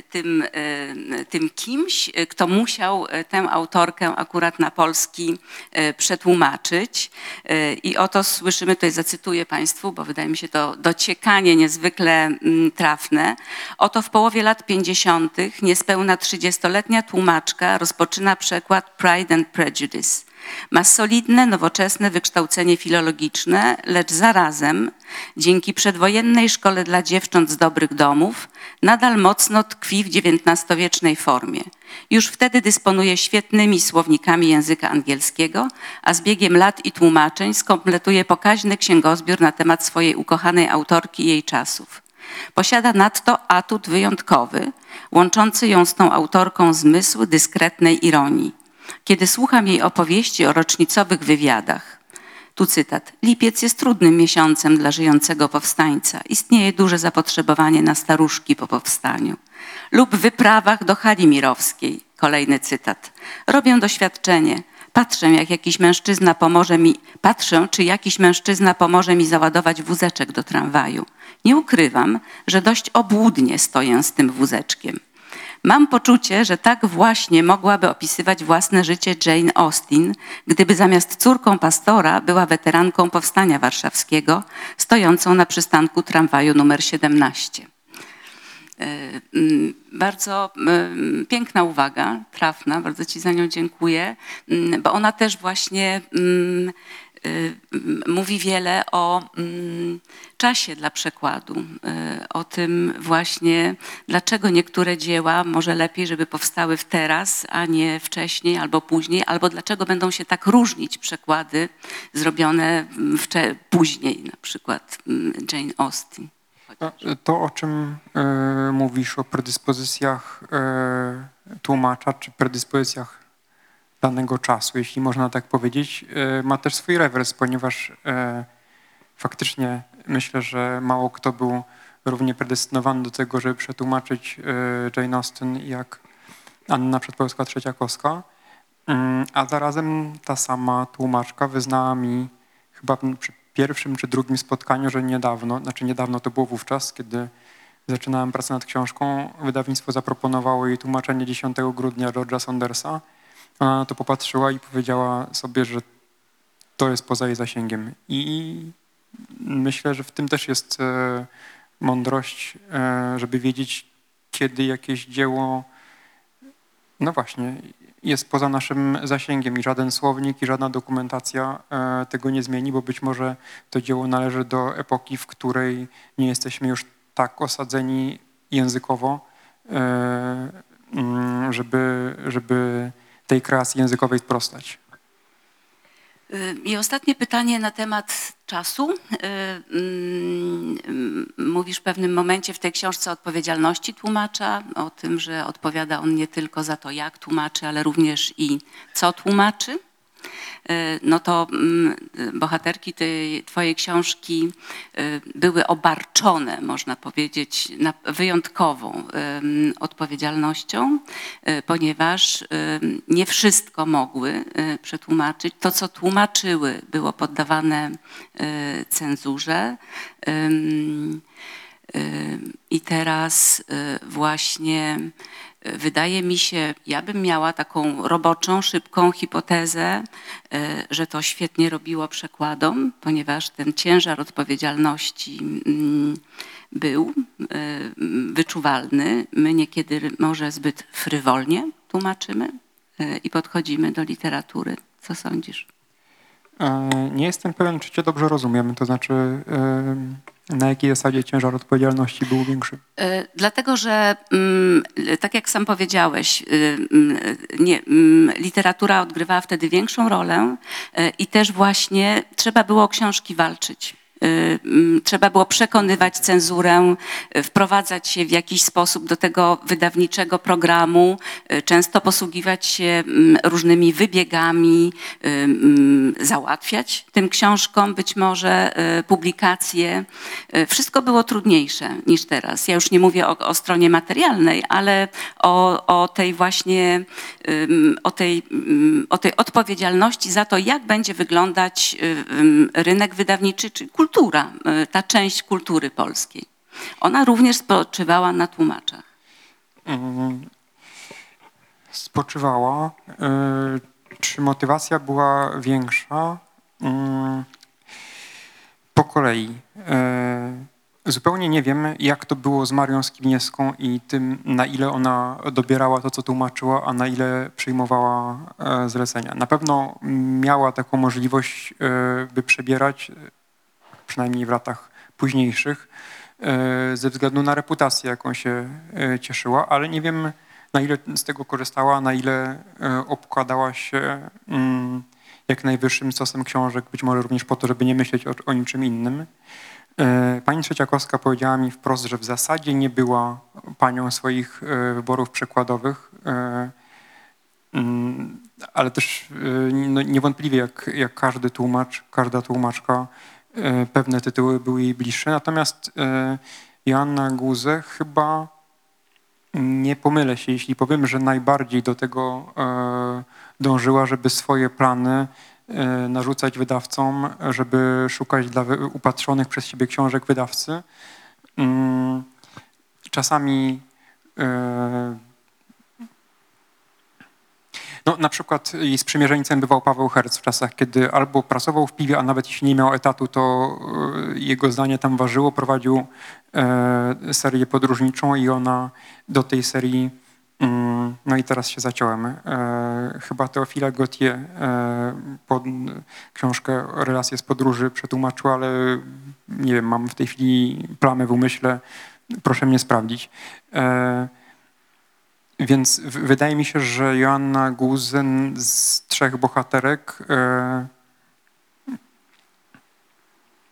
tym, e, tym kimś, e, kto musiał e, tę autorkę akurat na polski e, przetłumaczyć. E, I oto słyszymy, tutaj zacytuję Państwu, bo wydaje mi się to dociekanie niezwykle mm, trafne. Oto w połowie lat 50. niespełna 30-letnia tłumaczka rozpoczyna przekład Pride and Prejudice. Ma solidne, nowoczesne wykształcenie filologiczne, lecz zarazem, dzięki przedwojennej szkole dla dziewcząt z dobrych domów, nadal mocno tkwi w XIX-wiecznej formie. Już wtedy dysponuje świetnymi słownikami języka angielskiego, a z biegiem lat i tłumaczeń skompletuje pokaźny księgozbiór na temat swojej ukochanej autorki i jej czasów. Posiada nadto atut wyjątkowy, łączący ją z tą autorką zmysł dyskretnej ironii. Kiedy słucham jej opowieści o rocznicowych wywiadach, tu cytat. Lipiec jest trudnym miesiącem dla żyjącego powstańca. Istnieje duże zapotrzebowanie na staruszki po powstaniu. Lub wyprawach do hali mirowskiej. Kolejny cytat. Robię doświadczenie. Patrzę, jak jakiś mężczyzna pomoże mi, patrzę, czy jakiś mężczyzna pomoże mi załadować wózeczek do tramwaju. Nie ukrywam, że dość obłudnie stoję z tym wózeczkiem. Mam poczucie, że tak właśnie mogłaby opisywać własne życie Jane Austen, gdyby zamiast córką pastora była weteranką powstania warszawskiego, stojącą na przystanku tramwaju numer 17. E, mm, Bardzo mm, piękna uwaga, trafna, bardzo Ci za nią dziękuję, mm, bo ona też właśnie mm, mówi wiele o mm, czasie dla przekładu, y, o tym właśnie, dlaczego niektóre dzieła może lepiej, żeby powstały w teraz, a nie wcześniej albo później, albo dlaczego będą się tak różnić przekłady zrobione mm, później, na przykład mm, Jane Austen. No, To, o czym e, mówisz, o predyspozycjach e, tłumacza, czy predyspozycjach danego czasu, jeśli można tak powiedzieć, e, ma też swój rewers, ponieważ e, faktycznie myślę, że mało kto był równie predestynowany do tego, żeby przetłumaczyć e, Jane Austen jak Anna Przedpolska-Trzeciakowska, Mm, a zarazem ta sama tłumaczka wyznała mi chyba przy pierwszym czy drugim spotkaniu, że niedawno, znaczy niedawno to było wówczas, kiedy zaczynałem pracę nad książką, wydawnictwo zaproponowało jej tłumaczenie 10 grudnia George'a Saundersa. To popatrzyła i powiedziała sobie, że to jest poza jej zasięgiem. I myślę, że w tym też jest e, mądrość, e, żeby wiedzieć, kiedy jakieś dzieło, no właśnie, jest poza naszym zasięgiem i żaden słownik i żadna dokumentacja e, tego nie zmieni, bo być może to dzieło należy do epoki, w której nie jesteśmy już tak osadzeni językowo, mm, żeby, żeby tej kreacji językowej sprostać. Y, I ostatnie pytanie na temat czasu. Y, mm, Mówisz w pewnym momencie w tej książce o odpowiedzialności tłumacza, o tym, że odpowiada on nie tylko za to, jak tłumaczy, ale również i co tłumaczy. E, no to mm, bohaterki tej twojej książki e, były obarczone, można powiedzieć, wyjątkową odpowiedzialnością, e, ponieważ nie wszystko mogły przetłumaczyć. To, co tłumaczyły, było poddawane cenzurze. I teraz właśnie wydaje mi się, ja bym miała taką roboczą, szybką hipotezę, y, że to świetnie robiło przekładom, ponieważ ten ciężar odpowiedzialności mm, był y, wyczuwalny. My niekiedy może zbyt frywolnie tłumaczymy y, i podchodzimy do literatury. Co sądzisz? E, Nie jestem pewien, czy cię dobrze rozumiem. To znaczy, e, na jakiej zasadzie ciężar odpowiedzialności był większy? E, Dlatego, że mm, tak jak sam powiedziałeś, y, mm, nie, mm, literatura odgrywała wtedy większą rolę i też właśnie trzeba było o książki walczyć. Y, mm, Trzeba było przekonywać cenzurę, y, wprowadzać się w jakiś sposób do tego wydawniczego programu, y, często posługiwać się mm, różnymi wybiegami, mm, załatwiać tym książkom być może publikacje. Wszystko było trudniejsze niż teraz. Ja już nie mówię o, o stronie materialnej, ale o, o tej właśnie, o tej, ym, o tej odpowiedzialności za to, jak będzie wyglądać rynek wydawniczy, czy kultura, y, ta część kultury polskiej. Ona również spoczywała na tłumaczach. Mm, Spoczywała. E, Czy motywacja była większa? Mm, Po kolei. E, Zupełnie nie wiem, jak to było z Marią Skibniewską i tym, na ile ona dobierała to, co tłumaczyła, a na ile przyjmowała e, zlecenia. Na pewno miała taką możliwość, e, by przebierać, e, przynajmniej w latach późniejszych, e, ze względu na reputację, jaką się e, cieszyła, ale nie wiem, na ile z tego korzystała, na ile e, obkładała się mm, jak najwyższym stosem książek, być może również po to, żeby nie myśleć o, o niczym innym. Pani Trzeciakowska powiedziała mi wprost, że w zasadzie nie była panią swoich wyborów przekładowych, mm, ale też no, niewątpliwie jak, jak każdy tłumacz, każda tłumaczka, pewne tytuły były jej bliższe. Natomiast e, Joanna Guze chyba nie pomylę się, jeśli powiem, że najbardziej do tego e, dążyła, żeby swoje plany e, narzucać wydawcom, żeby szukać dla upatrzonych przez siebie książek wydawcy. Mm, Czasami e, no, na przykład jej sprzymierzeńcem bywał Paweł Herc w czasach, kiedy albo pracował w piwie, a nawet jeśli nie miał etatu, to e, jego zdanie tam ważyło. Prowadził e, serię podróżniczą i ona do tej serii, mm, no i teraz się zaciąłem, e, chyba Teofila Gautier pod książkę Relacje z podróży przetłumaczył, ale nie wiem, mam w tej chwili plamy w umyśle, proszę mnie sprawdzić. E, więc wydaje mi się, że Joanna Guzen z trzech bohaterek e,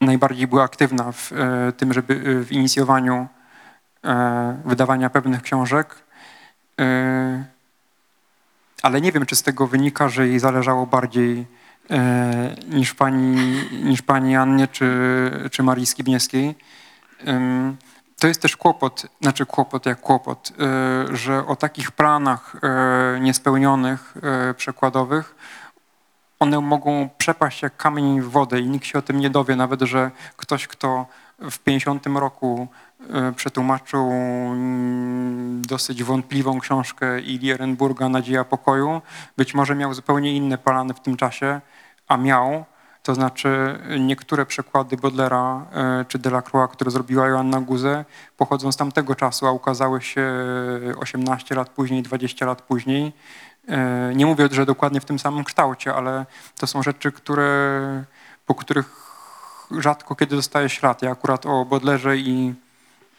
najbardziej była aktywna w e, tym, żeby e, w inicjowaniu e, wydawania pewnych książek. E, ale nie wiem, czy z tego wynika, że jej zależało bardziej e, niż pani, niż pani Annie czy, czy Marii Skibniewskiej. To jest też kłopot, znaczy kłopot jak kłopot, y, że o takich planach y, niespełnionych, y, przekładowych, one mogą przepaść jak kamień w wodę i nikt się o tym nie dowie, nawet że ktoś, kto w 50 roku przetłumaczył mm, dosyć wątpliwą książkę Ili Ehrenburga Nadzieja Pokoju, być może miał zupełnie inne plany w tym czasie, a miał, to znaczy niektóre przekłady Bodlera e, czy Delacroix, które zrobiła Joanna Guze, pochodzą z tamtego czasu, a ukazały się 18 lat później, 20 lat później. E, Nie mówię, że dokładnie w tym samym kształcie, ale to są rzeczy, które, po których rzadko kiedy dostaje ślad. Ja akurat o Bodlerze i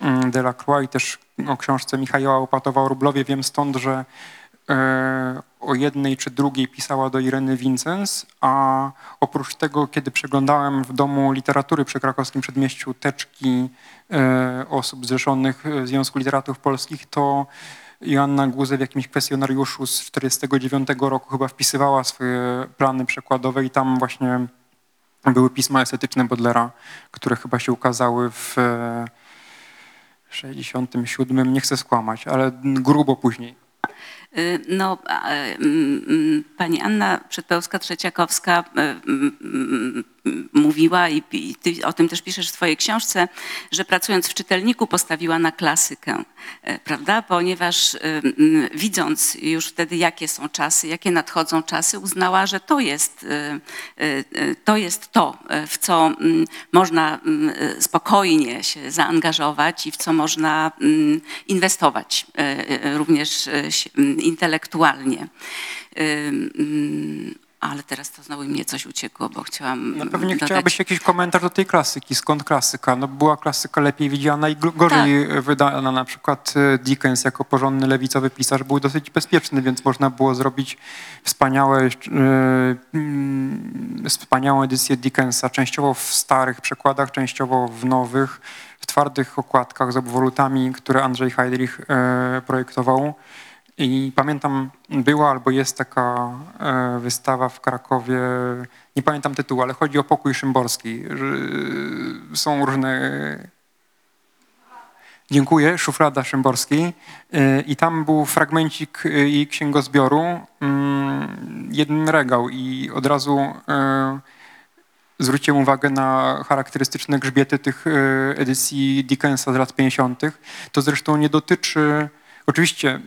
mm, Delacroix i też o książce Michała Opatowa o Rublowie wiem stąd, że e, o jednej czy drugiej pisała do Ireny Wincens, a oprócz tego, kiedy przeglądałem w Domu Literatury przy krakowskim przedmieściu teczki e, osób zrzeszonych w Związku Literatów Polskich, to Joanna Guze w jakimś kwestionariuszu z 49 roku chyba wpisywała swoje plany przekładowe i tam właśnie były pisma estetyczne Bodlera, które chyba się ukazały w e, 67, nie chcę skłamać, ale grubo później. Y, No, y, mm, mm, pani Anna Przedpełska-Trzeciakowska y, mm, mówiła i, i ty o tym też piszesz w swojej książce, że pracując w czytelniku postawiła na klasykę, e, prawda? Ponieważ mm, widząc już wtedy, jakie są czasy, jakie nadchodzą czasy, uznała, że to jest y, to, jest to e, w co można e, spokojnie się zaangażować i w co można inwestować e, e, również e, intelektualnie. Ale teraz to znowu mnie coś uciekło, bo chciałam No pewnie dodać- chciałabyś jakiś komentarz do tej klasyki. Skąd klasyka? No była klasyka lepiej widziana i gorzej Tak. wydana. Na przykład e, Dickens jako porządny lewicowy pisarz był dosyć bezpieczny, więc można było zrobić wspaniałe, e, mm, wspaniałą edycję Dickensa, częściowo w starych przekładach, częściowo w nowych, w twardych okładkach z obwolutami, które Andrzej Heydrich e, projektował. I pamiętam, była albo jest taka e, wystawa w Krakowie, nie pamiętam tytułu, ale chodzi o pokój szymborski. że Są różne. Dziękuję, szuflada szymborskiej. E, I tam był fragmencik e, jej księgozbioru, mm, jeden regał, i od razu e, zwróciłem uwagę na charakterystyczne grzbiety tych e, edycji Dickensa z lat 50. To zresztą nie dotyczy. Oczywiście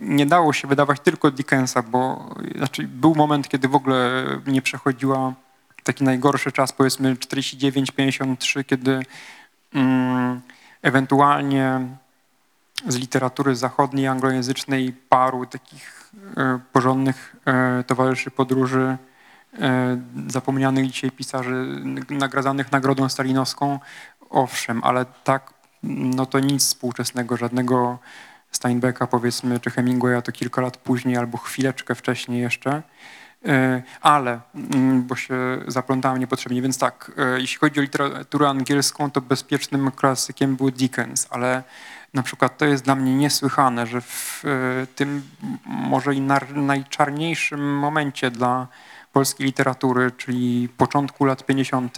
nie dało się wydawać tylko Dickensa, bo znaczy był moment, kiedy w ogóle nie przechodziła taki najgorszy czas, powiedzmy 49-53, kiedy mm, ewentualnie z literatury zachodniej, anglojęzycznej paru takich e, porządnych e, towarzyszy podróży, e, zapomnianych dzisiaj pisarzy nagradzanych nagrodą stalinowską, owszem, ale tak, no to nic współczesnego, żadnego Steinbecka powiedzmy, czy Hemingwaya to kilka lat później albo chwileczkę wcześniej jeszcze. E, Ale, mm, bo się zaplątałem niepotrzebnie, więc tak, e, jeśli chodzi o literaturę angielską, to bezpiecznym klasykiem był Dickens, ale na przykład to jest dla mnie niesłychane, że w e, tym może i najczarniejszym momencie dla polskiej literatury, czyli początku lat 50.,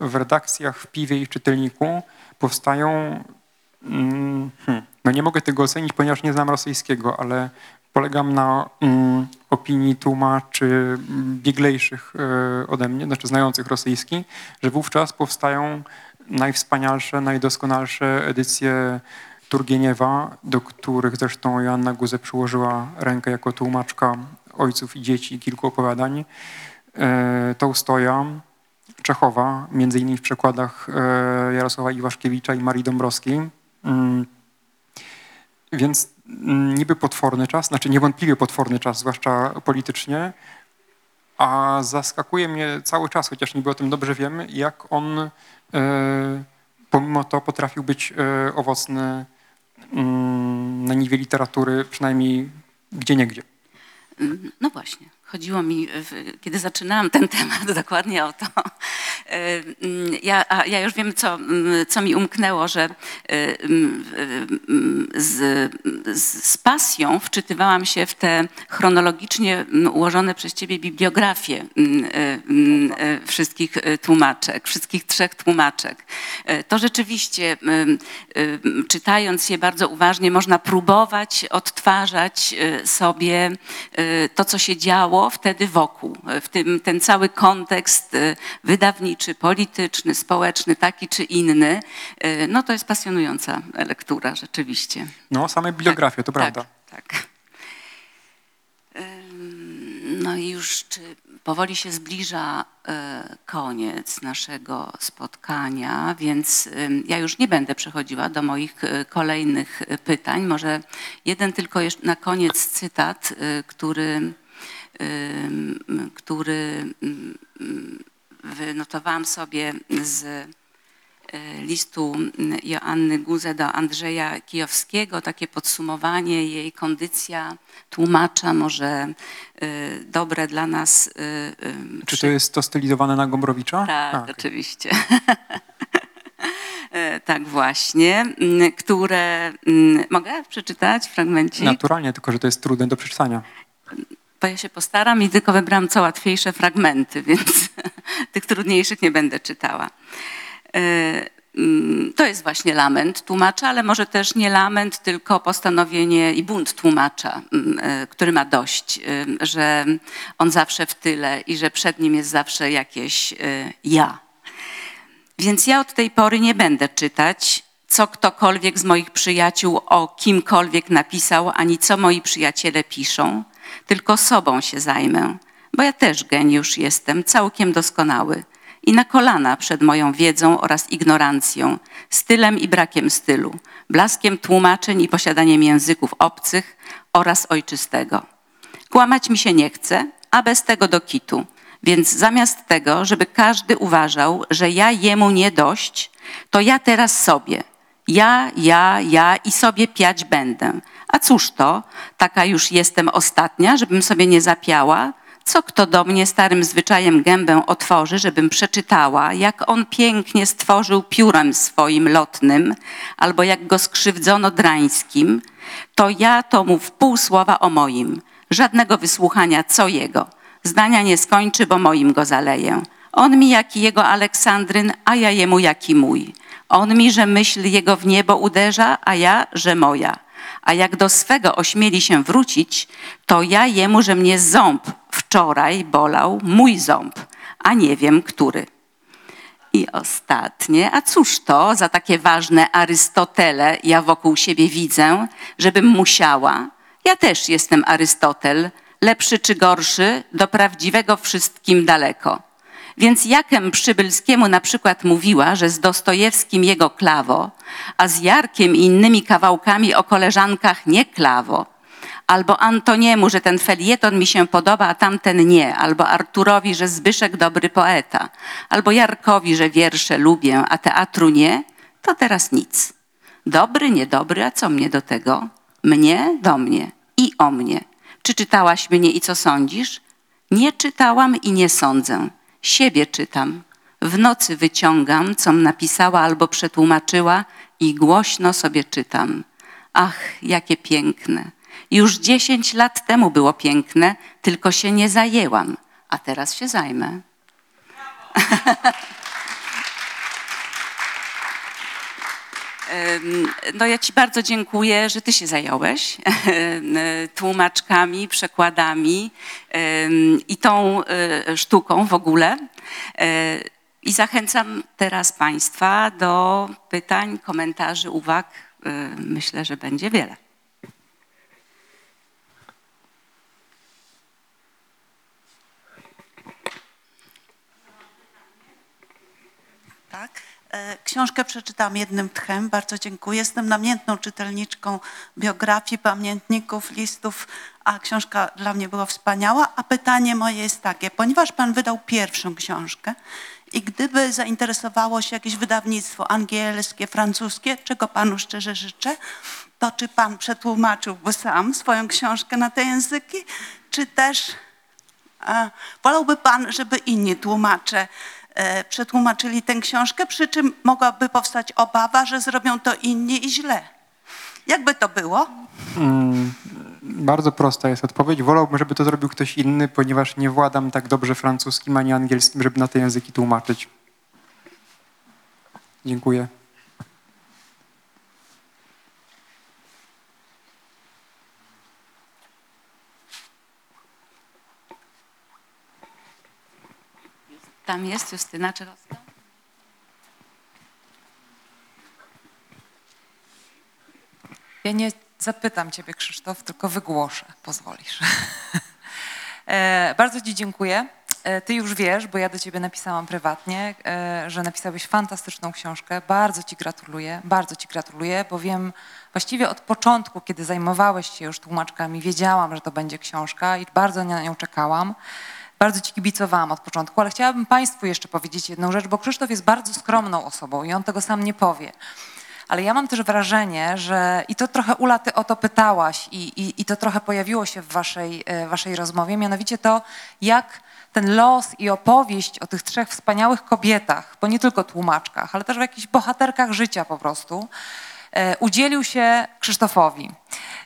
w redakcjach w Piwie i w Czytelniku powstają Mm, hmm. No nie mogę tego ocenić, ponieważ nie znam rosyjskiego, ale polegam na mm, opinii tłumaczy mm, bieglejszych e, ode mnie, znaczy znających rosyjski, że wówczas powstają najwspanialsze, najdoskonalsze edycje Turgieniewa, do których zresztą Joanna Guze przyłożyła rękę jako tłumaczka ojców i dzieci kilku opowiadań. E, Tołstoja, Czechowa, między innymi w przekładach e, Jarosława Iwaszkiewicza i Marii Dąbrowskiej. Więc niby potworny czas, znaczy niewątpliwie potworny czas, zwłaszcza politycznie, a zaskakuje mnie cały czas, chociaż niby o tym dobrze wiem, jak on e, pomimo to potrafił być e, owocny mm, na niwie literatury, przynajmniej gdzie niegdzie. No właśnie, chodziło mi, w, kiedy zaczynałam ten temat, *laughs* dokładnie o to. E, mm, Ja, ja już wiem, co, mm, co mi umknęło, że e, mm, z, z, pasją wczytywałam się w te chronologicznie ułożone przez ciebie bibliografie e, e, wszystkich e, tłumaczek, wszystkich trzech tłumaczek. E, To rzeczywiście, czytając je bardzo uważnie, można próbować odtwarzać e, sobie e, to, co się działo wtedy wokół. W tym ten cały kontekst e, wydawniczy, polityczny, społeczny, taki czy inny. E, No to jest pasjonująca lektura rzeczywiście. No, same bibliografie, to prawda. Tak, tak. No i już czy powoli się zbliża e, koniec naszego spotkania, więc ja już nie będę przechodziła do moich kolejnych pytań. Może jeden tylko jeszcze na koniec cytat, który, który wynotowałam sobie z e, listu Joanny Guze do Andrzeja Kijowskiego, takie podsumowanie jej kondycja tłumacza, może e, dobre dla nas. e, Czy to jest to stylizowane na Gombrowicza? tak, A, okej. oczywiście. *laughs* Tak właśnie, które... Mogę przeczytać fragmencik? Naturalnie, tylko że to jest trudne do przeczytania. Bo ja się postaram i tylko wybrałam co łatwiejsze fragmenty, *laughs* więc tych trudniejszych nie będę czytała. E, mm, To jest właśnie lament tłumacza, ale może też nie lament, tylko postanowienie i bunt tłumacza, mm, e, który ma dość, e, że on zawsze w tyle i że przed nim jest zawsze jakieś ja. Więc ja od tej pory nie będę czytać, co ktokolwiek z moich przyjaciół o kimkolwiek napisał, ani co moi przyjaciele piszą, tylko sobą się zajmę, bo ja też geniusz jestem, całkiem doskonały i na kolana przed moją wiedzą oraz ignorancją, stylem i brakiem stylu, blaskiem tłumaczeń i posiadaniem języków obcych oraz ojczystego. Kłamać mi się nie chce, a bez tego do kitu. Więc zamiast tego, żeby każdy uważał, że ja jemu nie dość, to ja teraz sobie. Ja, ja, ja i sobie piać będę. A cóż to, taka już jestem ostatnia, żebym sobie nie zapiała? Co kto do mnie starym zwyczajem gębę otworzy, żebym przeczytała, jak on pięknie stworzył piórem swoim lotnym, albo jak go skrzywdzono drańskim, to ja to mu w pół słowa o moim. Żadnego wysłuchania, co jego. Zdania nie skończy, bo moim go zaleję. On mi jaki jego Aleksandryn, a ja jemu jaki mój. On mi, że myśl jego w niebo uderza, a ja, że moja. A jak do swego ośmieli się wrócić, to ja jemu, że mnie ząb wczoraj bolał, mój ząb, a nie wiem który. I ostatnie, a cóż to za takie ważne Arystotele ja wokół siebie widzę, żebym musiała? Ja też jestem Arystotel, lepszy czy gorszy, do prawdziwego wszystkim daleko. Więc jakem Przybylskiemu na przykład mówiła, że z Dostojewskim jego klawo, a z Jarkiem i innymi kawałkami o koleżankach nie klawo, albo Antoniemu, że ten felieton mi się podoba, a tamten nie, albo Arturowi, że Zbyszek dobry poeta, albo Jarkowi, że wiersze lubię, a teatru nie, to teraz nic. Dobry, niedobry, a co mnie do tego? Mnie do mnie i o mnie. Czy czytałaś mnie i co sądzisz? Nie czytałam i nie sądzę. Siebie czytam. W nocy wyciągam, com napisała albo przetłumaczyła i głośno sobie czytam. Ach, jakie piękne. Już dziesięć lat temu było piękne, tylko się nie zajęłam, a teraz się zajmę. *laughs* No ja Ci bardzo dziękuję, że Ty się zająłeś tłumaczkami, przekładami i tą e, sztuką w ogóle. E, I zachęcam teraz Państwa do pytań, komentarzy, uwag. E, Myślę, że będzie wiele. Tak. E, Książkę przeczytałam jednym tchem, bardzo dziękuję. Jestem namiętną czytelniczką biografii, pamiętników, listów, a książka dla mnie była wspaniała. A pytanie moje jest takie, ponieważ Pan wydał pierwszą książkę i gdyby zainteresowało się jakieś wydawnictwo angielskie, francuskie, czego Panu szczerze życzę, to czy Pan przetłumaczyłby sam swoją książkę na te języki, czy też a, wolałby Pan, żeby inni tłumacze e, przetłumaczyli tę książkę, przy czym mogłaby powstać obawa, że zrobią to inni i źle. Jakby to było? Mm, Bardzo prosta jest odpowiedź. Wolałbym, żeby to zrobił ktoś inny, ponieważ nie władam tak dobrze francuskim ani angielskim, żeby na te języki tłumaczyć. Dziękuję. Tam jest Justyna Czerowska. Ja nie zapytam Ciebie, Krzysztof, tylko wygłoszę, pozwolisz. *laughs* E, Bardzo Ci dziękuję. E, Ty już wiesz, bo ja do Ciebie napisałam prywatnie, e, że napisałeś fantastyczną książkę. Bardzo Ci gratuluję, bardzo Ci gratuluję, bo wiem właściwie od początku, kiedy zajmowałeś się już tłumaczkami, wiedziałam, że to będzie książka i bardzo na nią czekałam. Bardzo Ci kibicowałam od początku, ale chciałabym Państwu jeszcze powiedzieć jedną rzecz, bo Krzysztof jest bardzo skromną osobą i on tego sam nie powie. ale ja mam też wrażenie, że i to trochę Ula, ty o to pytałaś i, i, i to trochę pojawiło się w waszej, e, waszej rozmowie, mianowicie to, jak ten los i opowieść o tych trzech wspaniałych kobietach, bo nie tylko tłumaczkach, ale też w jakichś bohaterkach życia po prostu, udzielił się Krzysztofowi.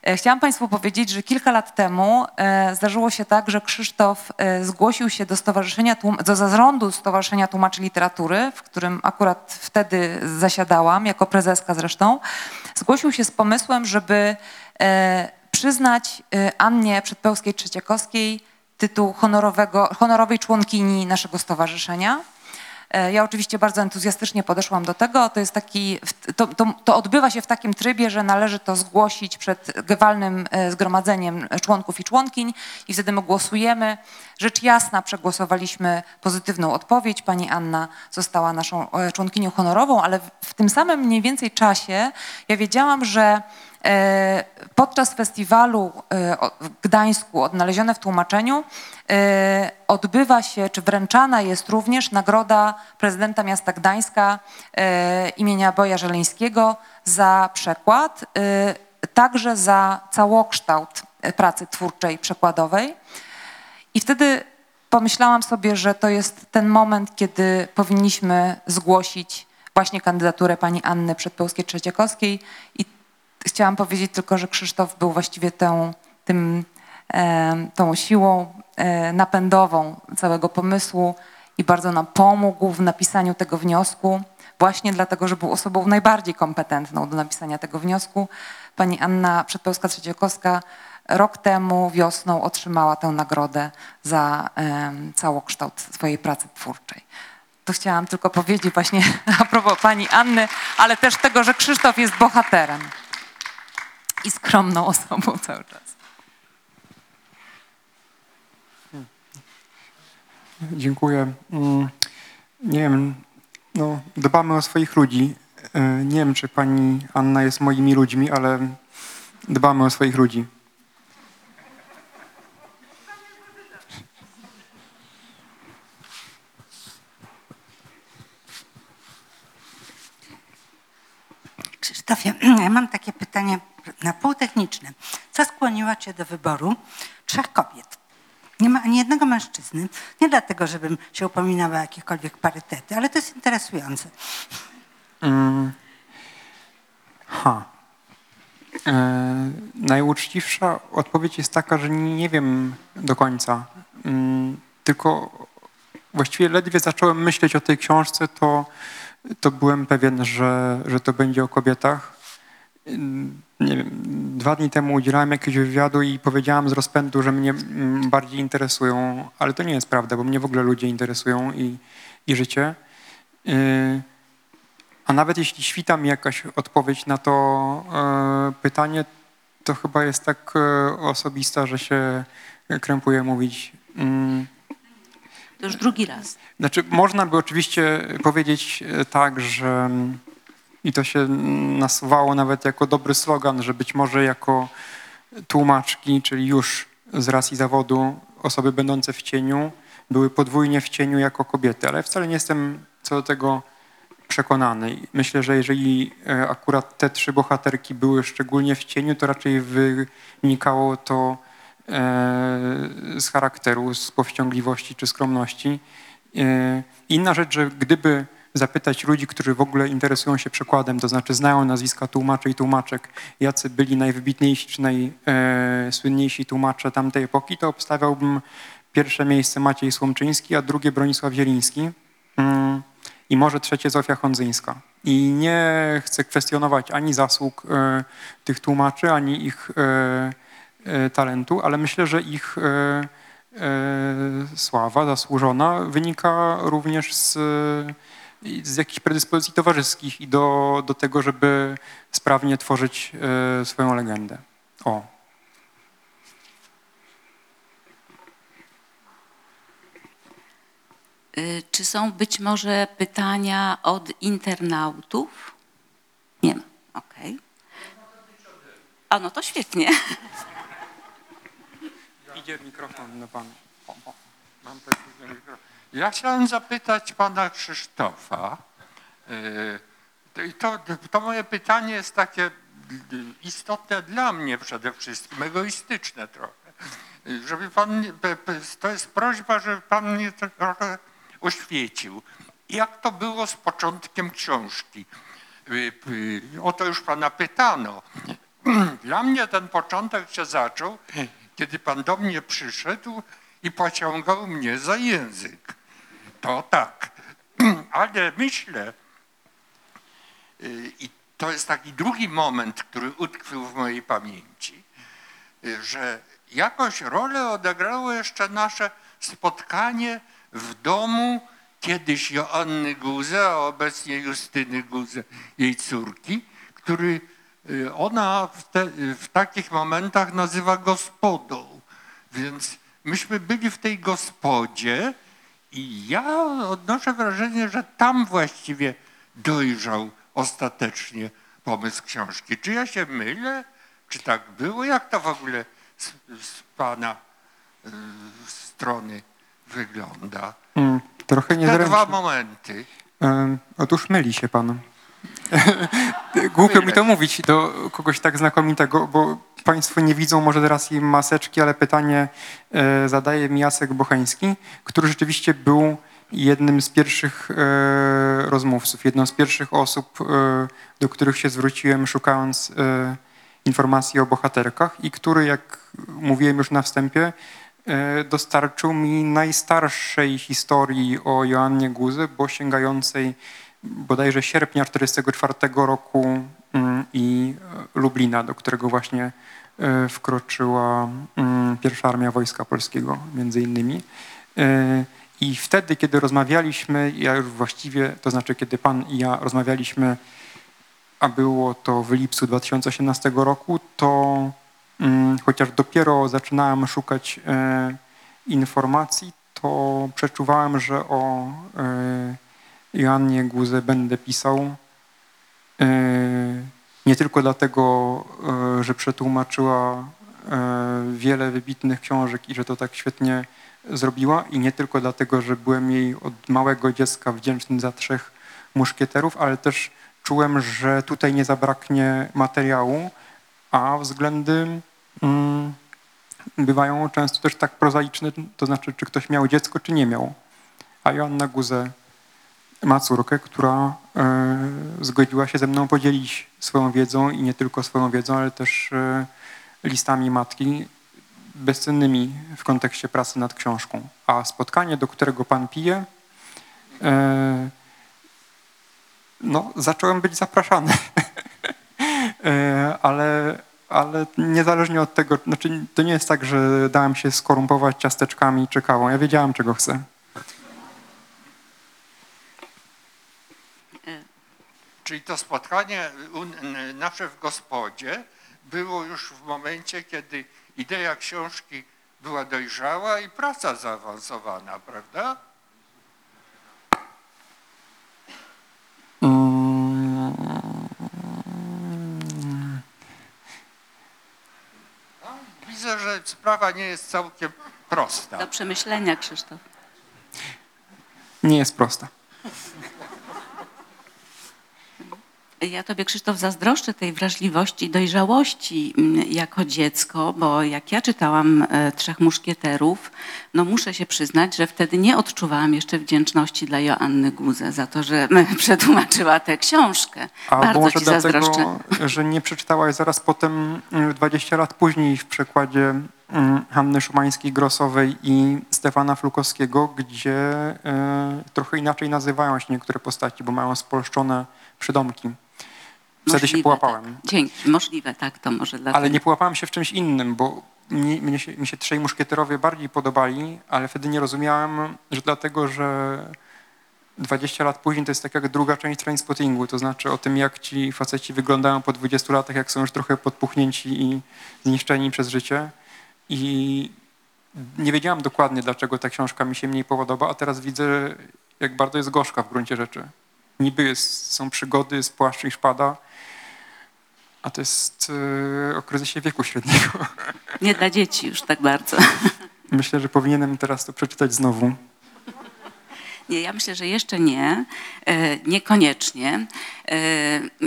E, Chciałam Państwu powiedzieć, że kilka lat temu e, zdarzyło się tak, że Krzysztof e, zgłosił się do Stowarzyszenia, do zarządu Stowarzyszenia Tłumaczy Literatury, w którym akurat wtedy zasiadałam, jako prezeska zresztą. Zgłosił się z pomysłem, żeby e, przyznać e, Annie Przedpełskiej-Trzeciakowskiej tytuł honorowego, honorowej członkini naszego stowarzyszenia. E, Ja oczywiście bardzo entuzjastycznie podeszłam do tego. To, jest taki, to, to, to odbywa się w takim trybie, że należy to zgłosić przed walnym e, zgromadzeniem członków i członkiń i wtedy my głosujemy. Rzecz jasna, przegłosowaliśmy pozytywną odpowiedź. Pani Anna została naszą e, członkinią honorową, ale w- tym samym mniej więcej czasie ja wiedziałam, że Podczas festiwalu e, w Gdańsku, odnalezione w tłumaczeniu, e, odbywa się, czy wręczana jest również nagroda prezydenta miasta Gdańska e, imienia Boja Żeleńskiego za przekład, e, także za całokształt e, pracy twórczej przekładowej. I wtedy pomyślałam sobie, że to jest ten moment, kiedy powinniśmy zgłosić właśnie kandydaturę pani Anny Przedpełskiej-Trzeciakowskiej i chciałam powiedzieć tylko, że Krzysztof był właściwie tą, tym, e, tą siłą e, napędową całego pomysłu i bardzo nam pomógł w napisaniu tego wniosku, właśnie dlatego, że był osobą najbardziej kompetentną do napisania tego wniosku. Pani Anna Przedpełska-Trzeciakowska rok temu wiosną otrzymała tę nagrodę za e, całokształt swojej pracy twórczej. To chciałam tylko powiedzieć właśnie *laughs* a propos pani Anny, ale też tego, że Krzysztof jest bohaterem i skromną osobą cały czas. Dziękuję. Mm, Nie wiem, no, dbamy o swoich ludzi. E, Nie wiem, czy pani Anna jest moimi ludźmi, ale dbamy o swoich ludzi. Krzysztofie, *clears throat* mam takie pytanie na pół techniczne. Co skłoniło Cię do wyboru trzech kobiet? Nie ma ani jednego mężczyzny. Nie dlatego, żebym się upominała o jakiekolwiek parytety, ale to jest interesujące. Mm. Ha. E, najuczciwsza odpowiedź jest taka, że nie wiem do końca. Mm, tylko właściwie ledwie zacząłem myśleć o tej książce, to, to byłem pewien, że, że to będzie o kobietach. Mm, Nie wiem, dwa dni temu udzielałem jakiegoś wywiadu i powiedziałam z rozpędu, że mnie mm, bardziej interesują, ale to nie jest prawda, bo mnie w ogóle ludzie interesują i, i życie. Y, a nawet jeśli świta mi jakaś odpowiedź na to e, pytanie, to chyba jest tak e, osobista, że się krępuje mówić. Mm, To już drugi raz. Znaczy, można by oczywiście powiedzieć e, tak, że mm, i to się nasuwało nawet jako dobry slogan, że być może jako tłumaczki, czyli już z racji zawodu osoby będące w cieniu, były podwójnie w cieniu jako kobiety, ale wcale nie jestem co do tego przekonany. Myślę, że jeżeli e, akurat te trzy bohaterki były szczególnie w cieniu, to raczej wynikało to z charakteru, z powściągliwości czy skromności. E, Inna rzecz, że gdyby zapytać ludzi, którzy w ogóle interesują się przekładem, to znaczy znają nazwiska tłumaczy i tłumaczek, jacy byli najwybitniejsi czy najsłynniejsi tłumacze tamtej epoki, to obstawiałbym pierwsze miejsce Maciej Słomczyński, a drugie Bronisław Zieliński. Mm, i może trzecie Zofia Hondzyńska. I nie chcę kwestionować ani zasług e, tych tłumaczy, ani ich e, e, talentu, ale myślę, że ich e, e, sława zasłużona wynika również z, z jakichś predyspozycji towarzyskich i do, do tego, żeby sprawnie tworzyć e, swoją legendę. O. Czy są być może pytania od internautów? Nie ma. Okej. A no to świetnie. Mikrofon na pan. O, o. Mam mikrofon. Ja chciałem zapytać pana Krzysztofa, To, i to, to moje pytanie jest takie y, istotne dla mnie przede wszystkim, egoistyczne trochę. Y, Żeby pan, to jest prośba, żeby pan mnie trochę oświecił. Jak to było z początkiem książki? Y, y, O to już pana pytano. *clears throat* Dla mnie ten początek się zaczął, kiedy pan do mnie przyszedł i pociągał mnie za język. To tak. *clears throat* Ale myślę, y, i to jest taki drugi moment, który utkwił w mojej pamięci, y, że jakąś rolę odegrało jeszcze nasze spotkanie w domu kiedyś Joanny Guze, a obecnie Justyny Guze, jej córki, który ona w, te, w takich momentach nazywa gospodą. Więc myśmy byli w tej gospodzie i ja odnoszę wrażenie, że tam właściwie dojrzał ostatecznie pomysł książki. Czy ja się mylę? Czy tak było? Jak to w ogóle z, z pana y, strony wygląda? Mm, Trochę Te niezręcznie. dwa momenty. Otóż myli się pan. *laughs* Głupio mi to mówić do kogoś tak znakomitego, bo państwo nie widzą może teraz jej maseczki, ale pytanie e, zadaje mi Jacek Bocheński, który rzeczywiście był jednym z pierwszych e, rozmówców, jedną z pierwszych osób, e, do których się zwróciłem szukając informacji o bohaterkach i który, jak mówiłem już na wstępie, dostarczył mi najstarszej historii o Joannie Guzy, bo sięgającej bodajże sierpnia 1944 roku mm, i e, Lublina, do którego właśnie e, wkroczyła mm, pierwsza armia Wojska Polskiego między innymi. E, I wtedy, kiedy rozmawialiśmy, ja już właściwie, to znaczy kiedy pan i ja rozmawialiśmy, a było to w lipcu 2018 roku, to mm, chociaż dopiero zaczynałem szukać informacji, to przeczuwałem, że o Joannie Guzę będę pisał. e, Nie tylko dlatego, e, że przetłumaczyła e, wiele wybitnych książek i że to tak świetnie zrobiła i nie tylko dlatego, że byłem jej od małego dziecka wdzięczny za trzech muszkieterów, ale też czułem, że tutaj nie zabraknie materiału, a względy mm, bywają często też tak prozaiczne, to znaczy czy ktoś miał dziecko, czy nie miał. A Joanna Guzę ma córkę, która e, zgodziła się ze mną podzielić swoją wiedzą i nie tylko swoją wiedzą, ale też e, listami matki bezcennymi w kontekście pracy nad książką. A spotkanie, do którego pan pije, e, no, zacząłem być zapraszany. *laughs* ale, ale niezależnie od tego, znaczy to nie jest tak, że dałem się skorumpować ciasteczkami czy kawą. Ja wiedziałem, czego chcę. Czyli to spotkanie nasze w gospodzie było już w momencie, kiedy idea książki była dojrzała i praca zaawansowana, prawda? Mm, Widzę, że sprawa nie jest całkiem prosta. Do przemyślenia, Krzysztof. nie jest prosta. Ja tobie, Krzysztof, zazdroszczę tej wrażliwości dojrzałości mm, jako dziecko, bo jak ja czytałam e, Trzech Muszkieterów, no muszę się przyznać, że wtedy nie odczuwałam jeszcze wdzięczności dla Joanny Guze za to, że *laughs* przetłumaczyła tę książkę. Albo Bardzo może ci zazdroszczę. dlatego, że nie przeczytałaś zaraz potem, mm, 20 lat później w przekładzie mm, Hanny Szumańskiej-Grosowej i Stefana Flukowskiego, gdzie e, trochę inaczej nazywają się niektóre postaci, bo mają spolszczone przydomki. Wtedy się połapałem. Tak. Dzięki, możliwe, tak, to może dlatego. Ale nie połapałem się w czymś innym, bo mnie, mnie się, mi się trzej muszkieterowie bardziej podobali, ale wtedy nie rozumiałem, że dlatego, że 20 lat później to jest tak jak druga część Trainspottingu, to znaczy o tym, jak ci faceci wyglądają po 20 latach, jak są już trochę podpuchnięci i zniszczeni przez życie. I nie wiedziałem dokładnie, dlaczego ta książka mi się mniej podoba, a teraz widzę, jak bardzo jest gorzka w gruncie rzeczy. Niby jest, są przygody, jest płaszcz i szpada, a to jest e, o kryzysie wieku średniego. Nie dla dzieci już tak bardzo. Myślę, że powinienem teraz to przeczytać znowu. Nie, ja myślę, że jeszcze nie, e, niekoniecznie.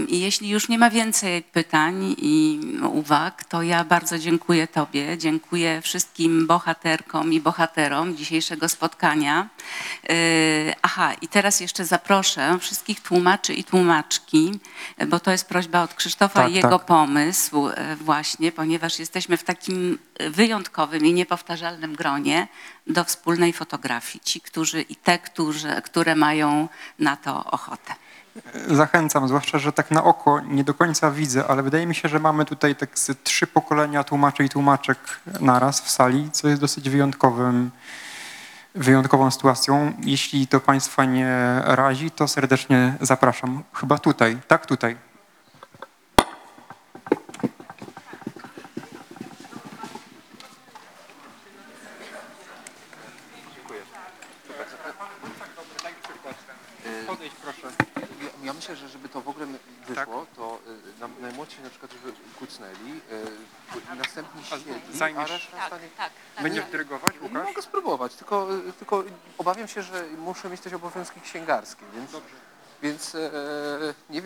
I jeśli już nie ma więcej pytań i uwag, to ja bardzo dziękuję Tobie, dziękuję wszystkim bohaterkom i bohaterom dzisiejszego spotkania. E, Aha, i teraz jeszcze zaproszę wszystkich tłumaczy i tłumaczki, bo to jest prośba od Krzysztofa Tak, i jego tak. pomysł e, właśnie, ponieważ jesteśmy w takim e, wyjątkowym i niepowtarzalnym gronie do wspólnej fotografii. Ci, którzy i te, którzy, które mają na to ochotę. Zachęcam, zwłaszcza, że tak na oko nie do końca widzę, ale wydaje mi się, że mamy tutaj tak trzy pokolenia tłumaczy i tłumaczek naraz w sali, co jest dosyć wyjątkowym, wyjątkową sytuacją. Jeśli to Państwa nie razi, to serdecznie zapraszam. Chyba tutaj, tak tutaj. Podejdź proszę. Ja, ja myślę, że żeby to w wyszło, to y, najmłodsi na przykład, żeby kucnęli, y, następni siedli, a zajmiesz- reszta stanie... Będziesz dyrygować, Nie Łukasz? mogę spróbować, tylko, y, tylko obawiam się, że muszę mieć też obowiązki księgarskie, więc, więc e, nie wiem,